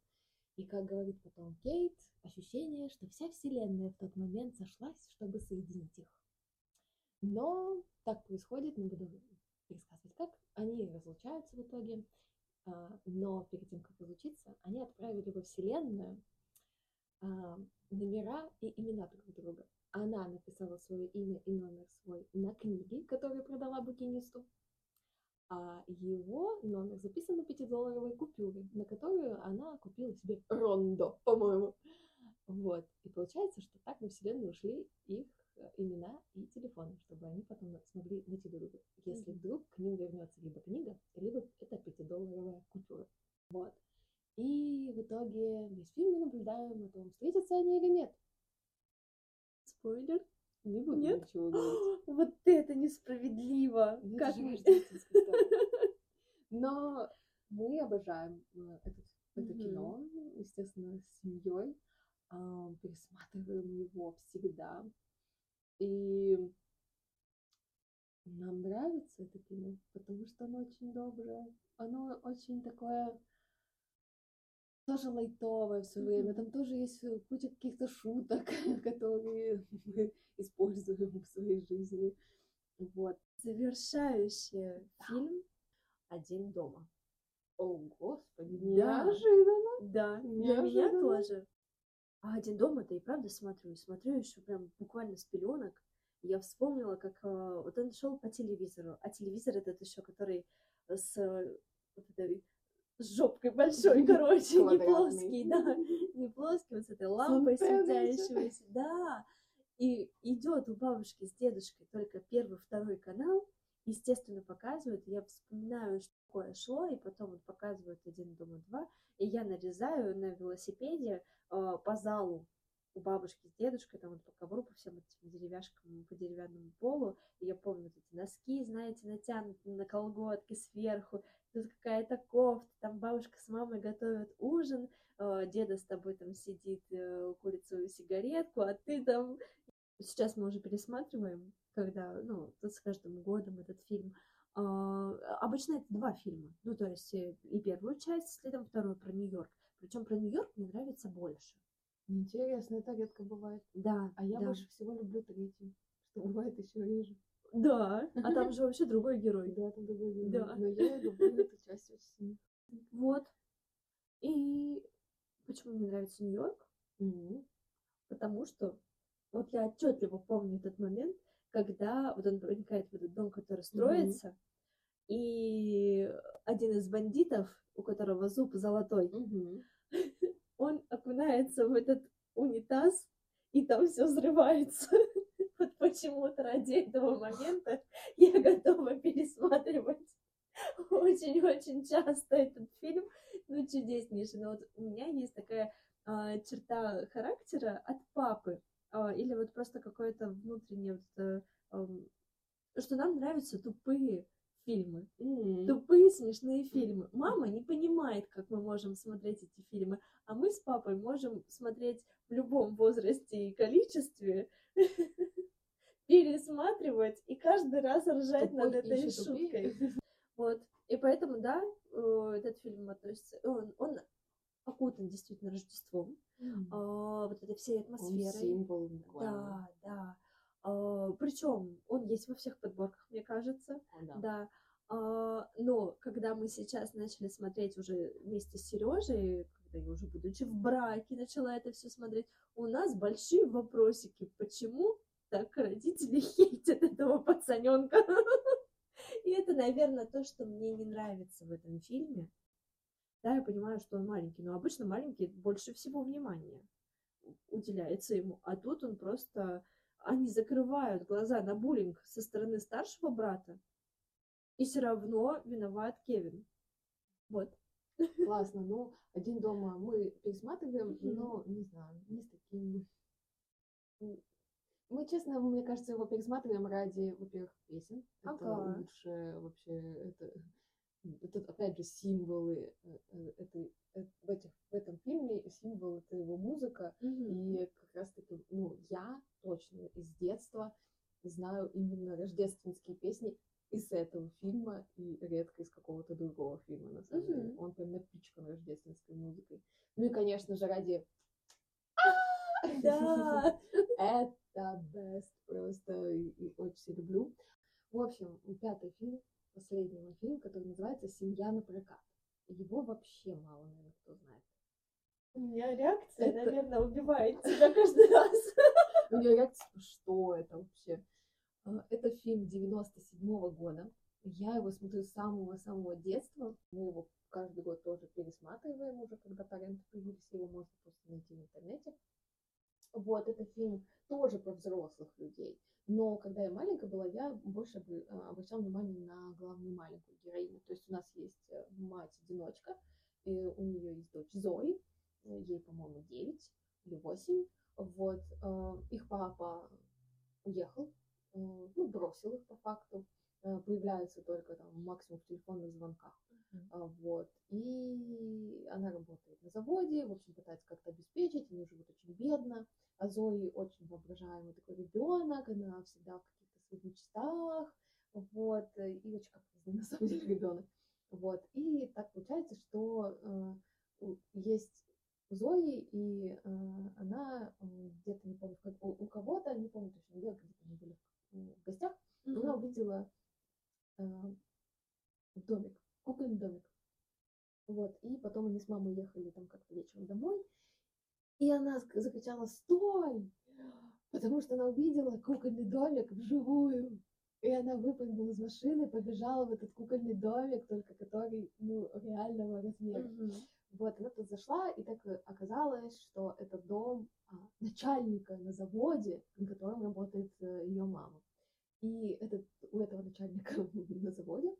И, как говорит потом Кейт, ощущение, что вся вселенная в тот момент сошлась, чтобы соединить их. Но так происходит, не буду пересказывать как. Они разлучаются в итоге. А, но перед тем, как разучиться, они отправили во Вселенную а, номера и имена друг друга. Она написала свое имя и номер свой на книге, которую продала букинисту, а его номер записан на 5-долларовой купюре, на которую она купила себе рондо, по-моему. Вот. И получается, что так во Вселенную ушли их э, имена и телефоны, чтобы они потом смогли найти друг друга. Если Мгм. вдруг к ним вернется либо книга, либо это 5-долларовая купюра. Вот. И в итоге весь фильм мы наблюдаем о том, встретятся они или нет. Спойлер. Не буду Нет? ничего говорить. Вот это несправедливо. Ну, Как мы-. Но мы обожаем э, этот, это кино, естественно, с семьей. А, Пересматриваем его всегда. И нам нравится это кино, потому что оно очень доброе. Оно очень такое тоже лайтовое все время. Там тоже есть э, куча каких-то шуток, которые мы используем в своей жизни. Вот. Завершающий фильм «Один дома». О, господи, Да. неожиданно. Да, для меня Неожиданно. тоже. А «Один дома» это и правда смотрю. и Смотрю еще прям буквально с пеленок. Я вспомнила, как э, вот он шел по телевизору. А телевизор этот еще, который с э, вот этой с жопкой большой, короче, не плоский, да, не плоский, вот с этой лампой светящейся, да. И идет у бабушки с дедушкой только первый, второй канал, естественно, показывают. Я вспоминаю, что такое шло, и потом вот показывают один дома два, и я нарезаю на велосипеде э, по залу у бабушки с дедушкой, там вот по ковру, по всем этим деревяшкам, по деревянному полу. И я помню вот эти носки, знаете, натянуты на колготки сверху, тут какая-то кофта, там бабушка с мамой готовят ужин, э, деда с тобой там сидит, э, курит свою сигаретку, а ты там... Сейчас мы уже пересматриваем, когда, ну, тут с каждым годом этот фильм. А, обычно это два фильма. Ну, то есть э, и первую часть, следом вторую про Нью-Йорк. Причем про Нью-Йорк мне нравится больше. Интересно, это редко бывает. Да, А я да. больше всего люблю третью, что бывает еще реже. Да, а там же вообще другой герой. Да, там другой герой. Да. Но я люблю эту часть очень Вот. И почему мне нравится Нью-Йорк? Потому что вот я отчетливо помню этот момент, когда вот он проникает в этот дом, который строится, и один из бандитов, у которого зуб золотой, он окунается в этот унитаз, и там все взрывается. Вот почему-то ради этого момента я готова пересматривать очень-очень часто этот фильм. Ну, чудеснейший. Но вот у меня есть такая а, черта характера от папы. А, или вот просто какое-то внутреннее, вот, ам, что нам нравятся тупые фильмы М. тупые смешные фильмы. Мама не понимает, как мы можем смотреть эти фильмы, а мы с папой можем смотреть в любом возрасте и количестве, пересматривать и каждый раз ржать Тупой над этой шуткой. Вот. И поэтому, да, э, этот фильм относится, он, он окутан действительно Рождеством, М. а, вот этой всей Он атмосферой. символ буквально. Да, да. причем он есть во всех подборках, мне кажется. О, да. Да. А, но когда мы сейчас начали смотреть уже вместе с Сережей, я уже будучи в браке начала это все смотреть, у нас большие вопросики, почему так родители хейтят этого пацаненка. И это, наверное, то, что мне не нравится в этом фильме. Да, я понимаю, что он маленький, но обычно маленький больше всего внимания уделяется ему. А тут он просто... Они закрывают глаза на буллинг со стороны старшего брата, и все равно виноват Кевин. Вот. Классно. Ну, один дома мы пересматриваем, но не знаю, не с таким. Мы, честно, мне кажется, его пересматриваем ради, во-первых, песен. Это Ага. лучше вообще, это, это опять же символы э, э, этой, э, в, этих, в этом фильме символ это его музыка. И как раз таки, ну, я точно из детства знаю именно рождественские песни из этого фильма и редко из какого-то другого фильма, на самом деле. Он прям напичкан рождественской музыкой. Ну и, конечно же, ради... Да. Это best просто, и, очень люблю. В общем, пятый фильм, последний мой фильм, который называется «Семья на прокат». его вообще мало, наверное, кто знает. У меня реакция, Это- наверное, убивает тебя каждый раз. У меня реакция, что это вообще? А, Это фильм 97 года. Я его смотрю с самого-самого детства. Мы его каждый год тоже пересматриваем уже, когда торренты появились, его можно просто найти в интернете. Вот, это фильм тоже про взрослых людей. Но когда я маленькая была, я больше а, обращала внимание на главную маленькую героиню. То есть у нас есть э, мать-одиночка, и у нее есть дочь Зои, э, ей, по-моему, 9 или 8. Вот, э, их папа уехал, э, ну, бросил их по факту, э, появляется только там максимум в телефонных звонках. А, Вот. И она работает на заводе, в общем, пытается как-то обеспечить, они живут очень бедно. А Зои очень воображаемый такой ребенок, она всегда в каких-то своих мечтах, вот, э, и очень капризный на самом деле ребенок. Вот. И так получается, что э, у- есть Зои, и э, она э, где-то, не помню, как- у, у кого-то, не помню точно где, где-то они были в, в гостях, она увидела э, домик, кукольный домик. Вот, и потом они с мамой ехали там как-то вечером домой, и она закричала «Стой!», потому что она увидела кукольный домик вживую. И она выпрыгнула из машины, побежала в этот кукольный домик, только который, ну, реального размера. Вот, она тут зашла, и так э, оказалось, что это дом а, начальника на заводе, на котором работает ее мама. И этот, у этого начальника на заводе,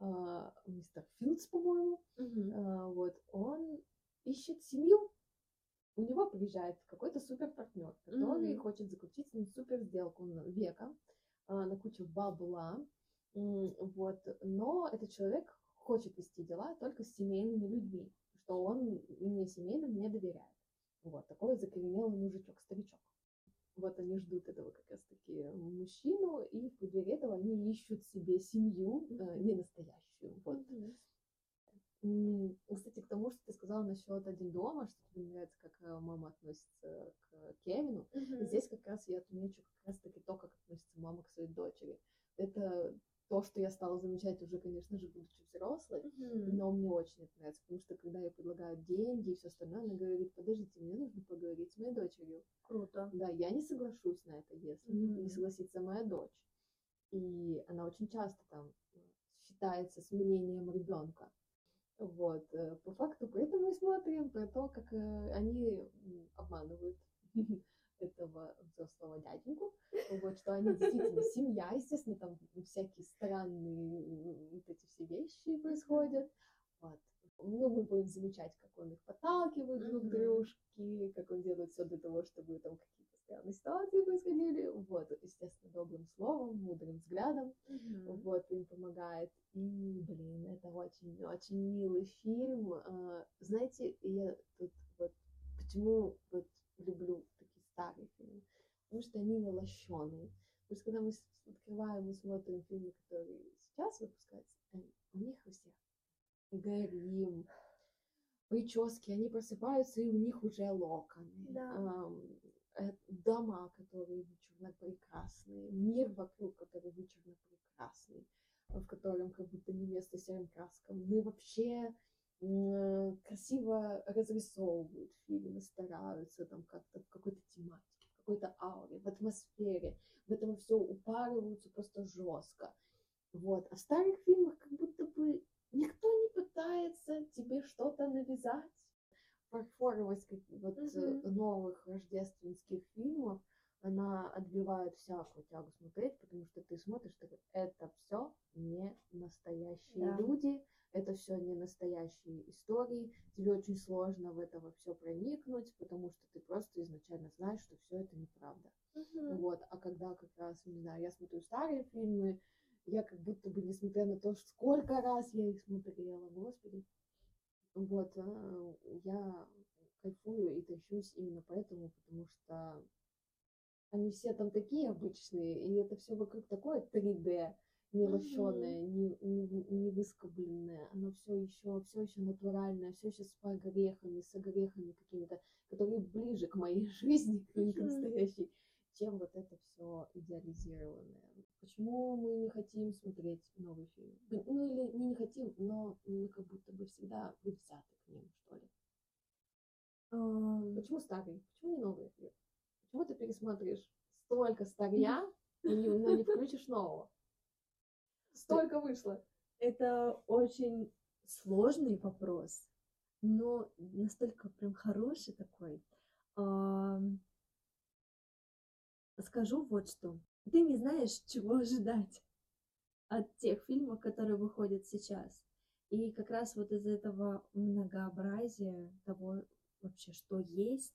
а, мистер Филдс, по-моему, а, вот, он ищет семью. У него приезжает какой-то супер партнер, который Мгм. хочет заключить с ним супер сделку века, а, на кучу бабла. Вот, но этот человек хочет вести дела только с семейными людьми, что он не семейным не доверяет. Вот, такой закоренелый мужичок, старичок. Вот они ждут этого как раз таки мужчину, и в преддверии этого они ищут себе семью, э, не настоящую. Вот. М, Кстати, к тому, что ты сказала насчет один дома, что тебе нравится, как э, мама относится к Кевину. Здесь как раз я отмечу как раз таки то, как относится мама к своей дочери. Это то, что я стала замечать уже, конечно же, будучи взрослой, но мне очень это нравится, потому что когда ей предлагают деньги и все остальное, она говорит, подождите, мне нужно поговорить с моей дочерью. Круто. Да, я не соглашусь на это, если не- не согласится моя дочь. И она очень часто там э, считается с мнением ребенка. Вот, э, по факту, поэтому мы смотрим про то, как э, они обманывают этого взрослого дяденьку, вот, что они действительно семья, естественно, там всякие странные м, вот эти все вещи происходят, вот. Ну, мы будем замечать, как он их подталкивает друг к дружке, как он делает все для того, чтобы там какие-то странные ситуации происходили, вот, естественно, добрым словом, мудрым взглядом, вот, им помогает. И, блин, это очень-очень милый фильм. А, Знаете, я тут вот почему вот люблю такие старые фильмы? Потому что они не лощеные. Потому что когда мы открываем и смотрим фильмы, которые сейчас выпускаются, э, у них у всех грим, прически, они просыпаются, и у них уже локоны. Да. Э, дома, которые вычурно прекрасные, мир вокруг, который вычурно прекрасный, в котором как будто не место серым краскам. Ну и вообще м, красиво разрисовывают фильмы, стараются там как-то в какой-то тематике, какой-то ауре, в атмосфере. В этом все упарываются просто жестко. Вот. А в старых фильмах как будто бы никто не пытается тебе что-то навязать. Фарфоровость как- вот, Мгм. новых рождественских фильмов, она отбивает всякую тягу смотреть, потому что ты смотришь, такой, это все не настоящие Да. люди, это все не настоящие истории, тебе очень сложно в это все проникнуть, потому что ты просто изначально знаешь, что все это неправда. Вот, а когда как раз, не знаю, я смотрю старые фильмы, я как будто бы, несмотря на то, сколько раз я их смотрела, господи, вот, э, я кайфую и тащусь именно поэтому, потому что они все там такие обычные, и это все вокруг такое 3D, не лощеное, не, не, не выскобленное, оно все еще, все еще натуральное, все еще с огрехами, с огрехами какими-то, которые ближе к моей жизни, к настоящей, чем вот это все идеализированное. Почему мы не хотим смотреть новый фильм? Ну или не не хотим, но мы как будто бы всегда предвзяты к ним, что ли. Почему старый? Почему не новый фильм? Почему ты пересмотришь столько старья, но не включишь нового? Столько вышло. Это очень сложный вопрос, но настолько прям хороший такой. Скажу вот что. Ты не знаешь, чего ожидать от тех фильмов, которые выходят сейчас. И как раз вот из этого многообразия того вообще, что есть,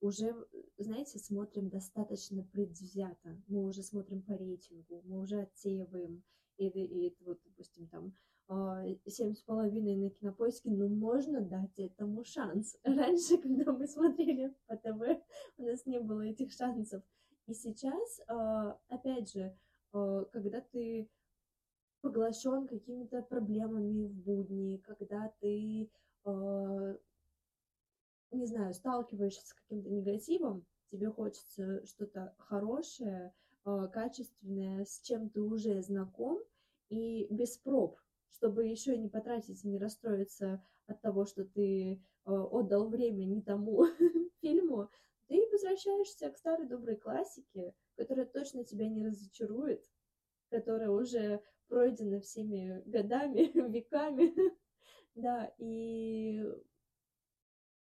уже, знаете, смотрим достаточно предвзято. Мы уже смотрим по рейтингу, мы уже отсеиваем. И, и вот, допустим, там а, семь с половиной на кинопоиске, ну можно дать этому шанс. Раньше, когда мы смотрели по ТВ, у нас не было этих шансов. И сейчас, а, опять же, а, когда ты поглощен какими-то проблемами в будни, когда ты, не знаю, сталкиваешься с каким-то негативом, тебе хочется что-то хорошее, качественное, с чем ты уже знаком, и без проб, чтобы еще не потратить и не расстроиться от того, что ты а, отдал время не тому фильму, ты возвращаешься к старой доброй классике, которая точно тебя не разочарует, которая уже пройдена всеми годами, веками. Да, и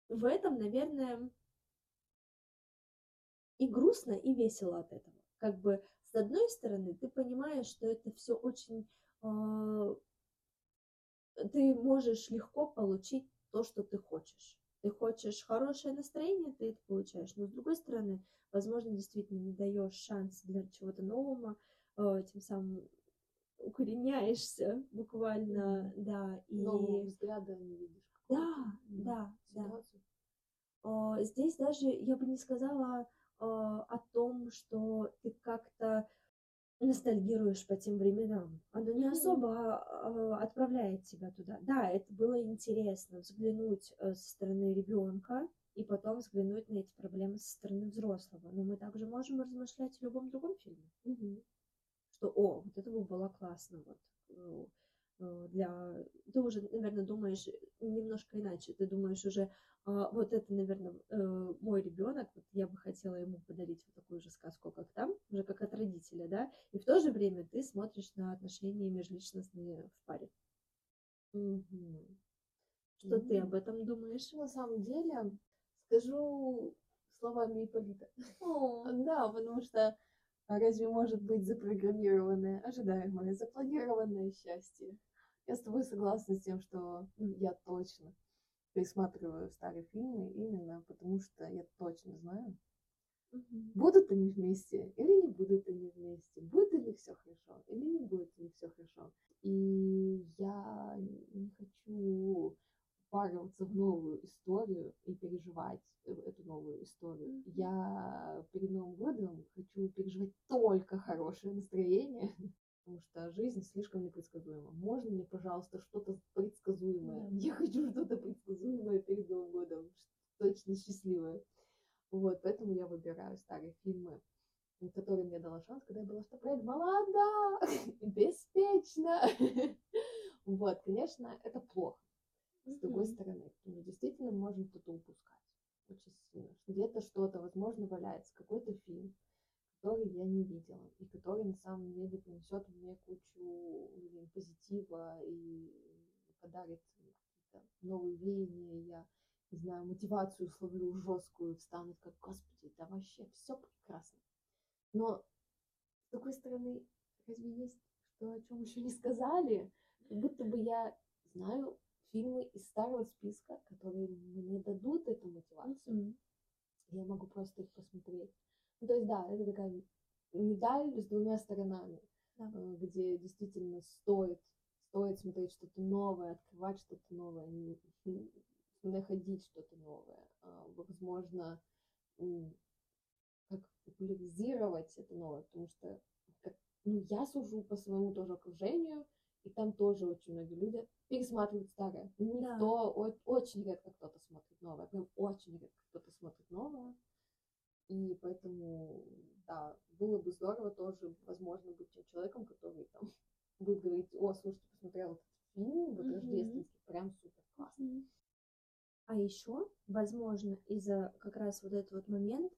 в этом, наверное, и грустно, и весело от этого. Как бы с одной стороны, ты понимаешь, что это все очень... а, ты можешь легко получить то, что ты хочешь. Ты хочешь хорошее настроение, ты это получаешь. Но с другой стороны, возможно, действительно не даешь шанс для чего-то нового, э, тем самым укореняешься буквально, да, и Нового взгляда не видишь. да, да, да. Здесь даже я бы не сказала о том, что ты как-то ностальгируешь по тем временам. Оно не особо а, отправляет тебя туда. Да, это было интересно взглянуть э, со стороны ребенка и потом взглянуть на эти проблемы со стороны взрослого. Но мы также можем размышлять в любом другом фильме Мгм. что, о, вот это бы было классно, вот, э, для... Ты уже, наверное, думаешь немножко иначе, ты думаешь уже, а, вот это, наверное, э, мой ребенок, вот я бы хотела ему подарить вот такую же сказку, как там, уже как от родителя, да, и в то же время ты смотришь на отношения межличностные в паре. Мгм. Что ты Мгм. об этом думаешь? На самом деле, скажу словами Ипполита. Да, потому что а разве может быть запрограммированное, ожидаемое, запланированное счастье? Я с тобой согласна с тем, что ну, я точно пересматриваю старые фильмы именно потому, что я точно знаю, Мгм. будут они вместе или не будут они вместе, будет ли все хорошо или не будет ли все хорошо. И я не хочу впарываться в новую историю и переживать э- эту новую историю. Я перед Новым годом хочу переживать только хорошее настроение, потому что жизнь слишком непредсказуема. Можно мне, пожалуйста, что-то предсказуемое? Я хочу что-то предсказуемое перед Новым годом, точно счастливое. Вот, поэтому я выбираю старые фильмы, которые мне дала шанс, когда я была что правильно молода, и беспечна. Вот, конечно, это плохо. С другой стороны, что действительно можем что-то упускать. Очень сильно. Где-то что-то, возможно, валяется, какой-то фильм, который я не видела, и который на самом деле принесет мне кучу позитива и подарит какие-то новые веяния, я не знаю, мотивацию словлю жесткую, встану как, господи, да вообще все прекрасно. Но, с другой стороны, разве есть что, о чем еще не сказали? Как будто бы я знаю фильмы из старого списка, которые мне дадут эту мотивацию. Мгм. Я могу просто их посмотреть. Ну, то есть, да, это такая медаль с двумя сторонами, Да. э, где действительно стоит, стоит смотреть что-то новое, открывать что-то новое, находить что-то новое. А, Возможно, как популяризировать это новое, потому что как, ну, я сужу по своему тоже окружению, и там тоже очень многие люди пересматривают старое. Да. Никто, о- очень редко кто-то смотрит новое, прям очень редко кто-то смотрит новое. И поэтому, да, было бы здорово тоже, возможно, быть тем человеком, который там будет говорить, о, слушайте, посмотрел этот фильм, вот рождественский, прям супер классно. А еще, возможно, из-за как раз вот этот вот момент,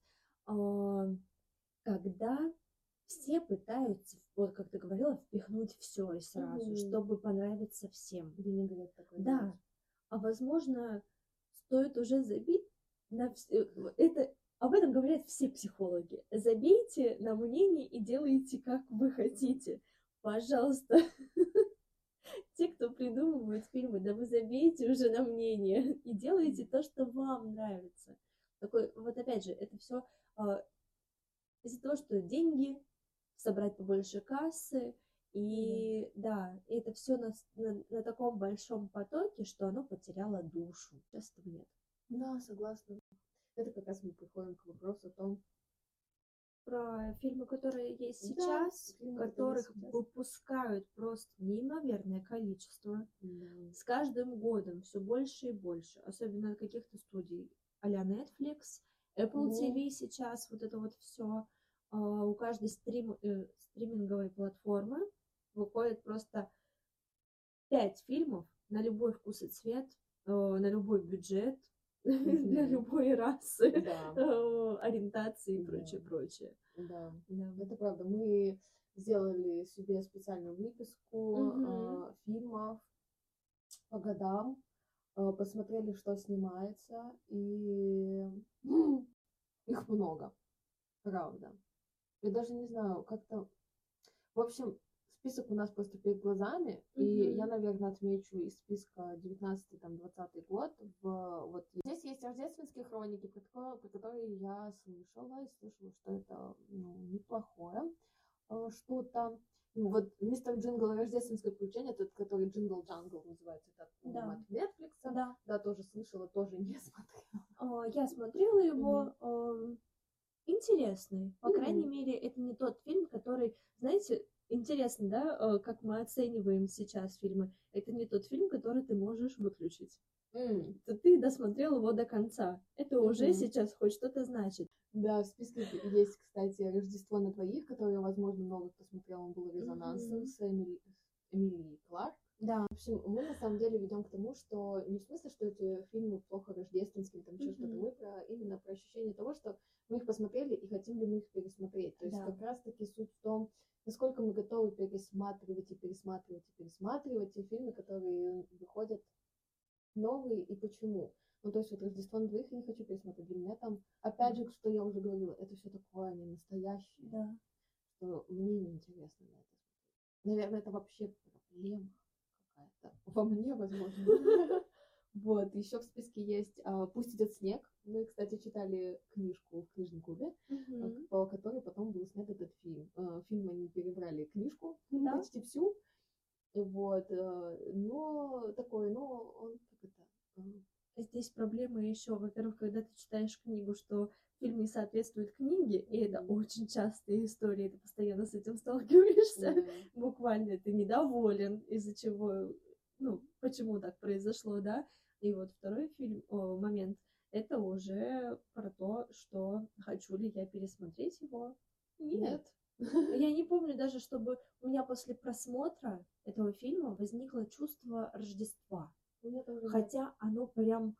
а, когда все пытаются, вот как ты говорила, впихнуть все и сразу, Мгм. чтобы понравиться всем. Винегрет такой. Да, а возможно, стоит уже забить на все. Это об этом говорят все психологи. Забейте на мнение и делайте, как вы хотите. Пожалуйста. Те, кто придумывают фильмы, да вы забейте уже на мнение и делайте то, что вам нравится. Такой, вот опять же, это все из-за того, что деньги, собрать побольше кассы, и да, это все на, на, на таком большом потоке, что оно потеряло душу. Сейчас этого нет. Да, согласна. Это как раз мы приходим к вопросу о том, Про фильмы, которые есть Да, сейчас, которые которых сейчас. выпускают просто неимоверное количество. да, С каждым годом все больше и больше, особенно от каких-то студий а-ля Netflix, Apple Мгм. TV сейчас, вот это вот все. У каждой стрим, э, стриминговой платформы выходит просто пять фильмов на любой вкус и цвет, э, на любой бюджет, для любой расы, да, э, ориентации и Да. прочее, прочее. да. Да. Это правда. Мы сделали себе специальную выписку э, фильмов по годам, э, посмотрели, что снимается, и их много, правда. Я даже не знаю, как-то... В общем, список у нас просто перед глазами, и Мгм. я, наверное, отмечу из списка 19-20 год. В, вот здесь есть рождественские хроники, про, про которые я слышала, и слышала, что это ну, неплохое э, что-то. Ну, вот «Мистер Джингл. Рождественское приключение», тот, который «Jingle Jangle» называется, это Да. от Netflix. Да. Да, тоже слышала, тоже не смотрела. А, Я смотрела его. эм, Интересный. По Мгм. крайней мере, это не тот фильм, который, знаете, интересно, да, э, как мы оцениваем сейчас фильмы. Это не тот фильм, который ты можешь выключить. М, Ты, ты досмотрел его до конца. Это уже Мгм. сейчас хоть что-то значит. Да, в списке есть, кстати, «Рождество на двоих», которое, возможно, много кто смотрел, он был резонансным, Мгм. с Эмили, с Эмилией Кларк. Да. В общем, мы на самом деле ведем к тому, что не в смысле, что эти фильмы плохо рождественские, там еще что-то, Мгм. мы про, именно про ощущение того, что мы их посмотрели и хотим ли мы их пересмотреть. То есть Да. как раз-таки суть в том, насколько мы готовы пересматривать и пересматривать и пересматривать те фильмы, которые выходят новые и почему. Ну, то есть вот «Рождество на двоих» я не хочу пересмотреть. Для меня там, опять же, что я уже говорила, это все такое не настоящее, Да. что мне неинтересно на это. Наверное, это вообще проблема во мне, возможно. Вот, еще в списке есть а, «Пусть идет снег». Мы, кстати, читали книжку в книжном клубе, Мгм. по которой потом был снят этот фильм. Э, Фильм они перебрали книжку почти всю. Вот, но такой, но он как это... Здесь проблема еще, во-первых, когда ты читаешь книгу, что фильм не соответствует книге, и это очень частая история, ты постоянно с этим сталкиваешься. э, буквально ты недоволен, из-за чего, ну, почему так произошло, да. И вот второй фильм, о, момент, это уже про то, что хочу ли я пересмотреть его. Нет. Я не помню даже, чтобы у меня после просмотра этого фильма возникло чувство Рождества. Хотя оно прям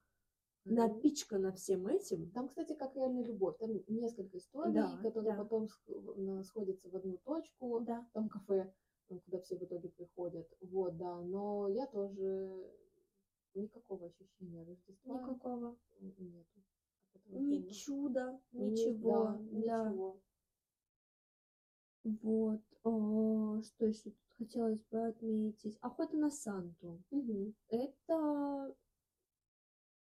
напичкано всем этим. Там, кстати, как реальная любовь. Там несколько историй, Да, которые да. потом сходятся в одну точку. Да. Там кафе, куда все в итоге приходят. Вот, да. Но я тоже никакого ощущения Рождества Никакого. нету. Ни чуда, Ни- ничего. да, да. ничего. Вот, а, что еще тут хотелось бы отметить? Охота на Санту. Мгм. Это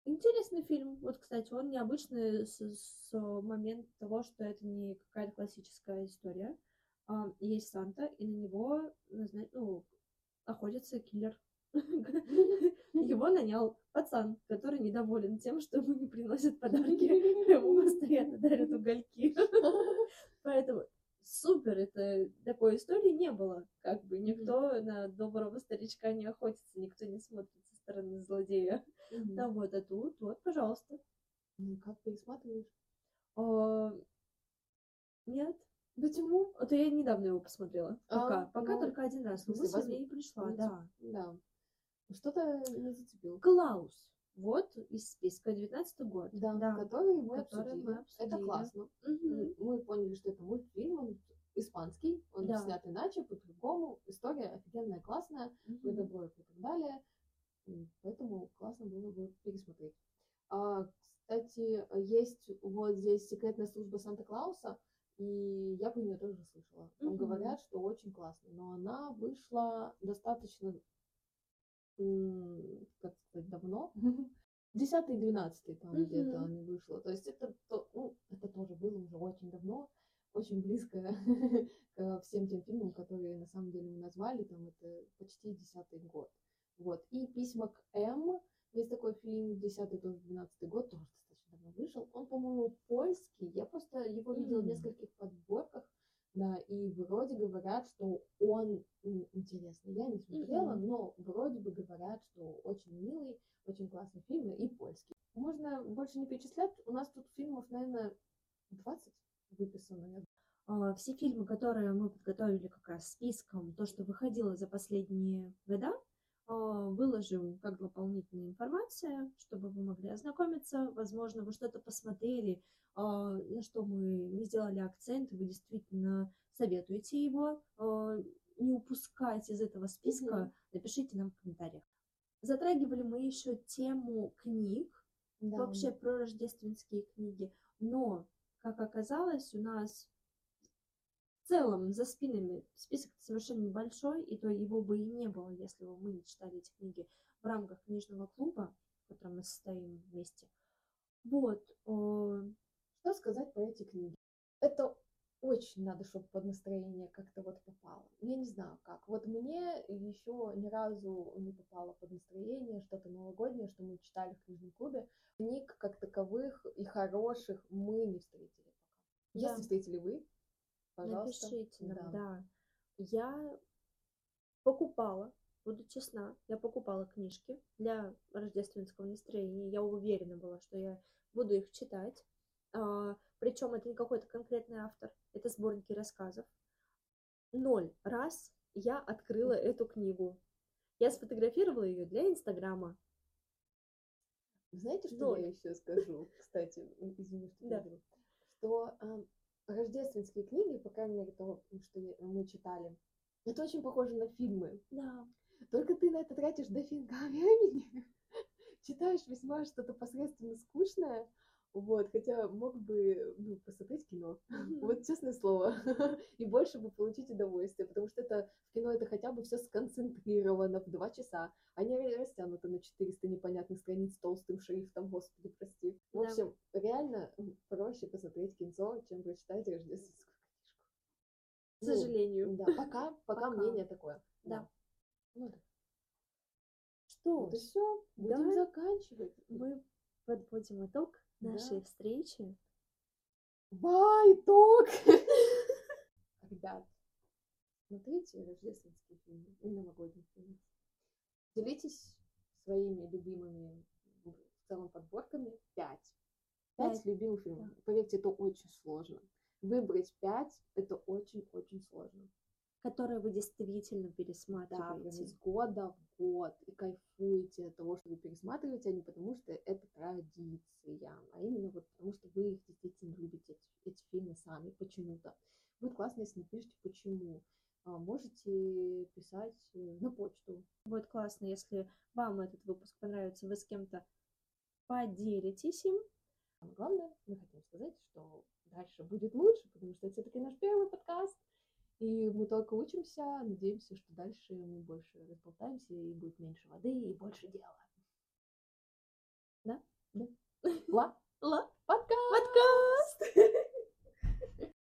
интересный фильм. Вот, кстати, он необычный с, с момента того, что это не какая-то классическая история. А, есть Санта, и на него назна- ну, охотится киллер. Его нанял пацан, который недоволен тем, что ему не приносят подарки. Ему постоянно дарят угольки. Поэтому супер, это такой истории не было. Как бы никто на доброго старичка не охотится, никто не смотрит со стороны злодея. Мгм. Да вот, а тут, вот, пожалуйста. Ну, как пересматриваешь? А, Нет. Почему? Это я недавно его посмотрела. А, Пока. Пока ну, только один раз. Но мысль мне возм- не пришла, ну, да. Да. Что-то не зацепил. Клаус. Вот из списка 19 год. Да, да. который мы который обсудили. мы Это обсудили. классно. Мгм. Мы поняли, что это мультфильм, он испанский, он Да. снят иначе, по-другому. История офигенная, классная, Мгм. добро и так далее. Поэтому классно было бы пересмотреть. А, кстати, есть вот здесь секретная служба Санта-Клауса, и я про нее тоже слышала. Там Мгм. говорят, что очень классно, но она вышла достаточно, как сказать, давно. Десятый двенадцатый там Мгм. где-то они вышло. То есть это, то- ну, это тоже было уже очень давно, очень близко к всем тем фильмам, которые на самом деле мы назвали. Там это почти десятый год. Вот. И «Письма к М». Есть такой фильм, 10 тоже 12 год, тоже достаточно давно вышел. Он, по-моему, польский. Я просто его видела в нескольких подборках. Да, и вроде говорят, что он интересный. Я не смотрела, Мгм. но вроде бы говорят, что очень милый, очень классный фильм и польский. Можно больше не перечислять. У нас тут фильмов, наверное, 20 выписано. А, Все фильмы, которые мы подготовили как раз списком, то, что выходило за последние года, выложим как дополнительная информация, чтобы вы могли ознакомиться. Возможно, вы что-то посмотрели, а, на что мы не сделали акцент, вы действительно советуете его а, не упускать из этого списка. Мгм. Напишите нам в комментариях. Затрагивали мы еще тему книг, Да. вообще про рождественские книги. Но, как оказалось, у нас целом за спинами список совершенно небольшой, и то его бы и не было, если бы мы не читали эти книги в рамках книжного клуба, в котором мы состоим вместе. Вот. э, Что сказать про эти книги? Это очень надо, чтобы под настроение как-то вот попало. Я не знаю как. Вот мне еще ни разу не попало под настроение что-то новогоднее, что мы читали в книжном клубе. Книг как таковых и хороших мы не встретили пока. Да. Если встретили вы, пожалуйста. Напишите нам, да. да. Я покупала, буду честна, я покупала книжки для рождественского настроения. Я уверена была, что я буду их читать. причем это не какой-то конкретный автор, это сборники рассказов. Ноль раз я открыла эту книгу. Я сфотографировала ее для Инстаграма. Знаете, что Ноль. я еще скажу, кстати, м, извини, что Да. что рождественские книги, по крайней мере, то, что мы читали, это очень похоже на фильмы. Да. Только ты на это тратишь дофига времени, читаешь весьма что-то посредственно скучное, вот, хотя мог бы ну, посмотреть кино, вот честное слово, и больше бы получить удовольствие, потому что это в кино это хотя бы все сконцентрировано в два часа, а не растянуто на 400 непонятных страниц толстым шрифтом, господи, прости. В Да. общем, реально м, проще посмотреть кинцо, чем прочитать рождественскую К книжку. Ну, сожалению. Да, пока, пока Пока. мнение такое. Да. Ну да. Что Вот и все. Будем давай заканчивать. мы подводим итог Да. нашей встречи. Ба, итог! Ребят, смотрите рождественские фильмы и новогодние фильмы. Делитесь своими любимыми в целом подборками. Пять. Пять Пять, любимых фильмов. Поверьте, это очень сложно. Выбрать пять – это очень-очень сложно. Которые вы действительно Да, пересматриваете. из года в год. И кайфуете от того, что вы пересматриваете, а не потому, что это традиция, а именно вот потому, что вы их действительно любите, эти, эти фильмы сами, почему-то. Будет классно, если напишите, почему. А, Можете писать э, на почту. Будет классно, если вам этот выпуск понравится, вы с кем-то поделитесь им. Главное, мы хотим сказать, что дальше будет лучше, потому что это все-таки наш первый подкаст. И мы только учимся, надеемся, что дальше мы больше разболтаемся, и будет меньше воды, и больше дела. Да? Да. Ла? Ла, Пока! пока!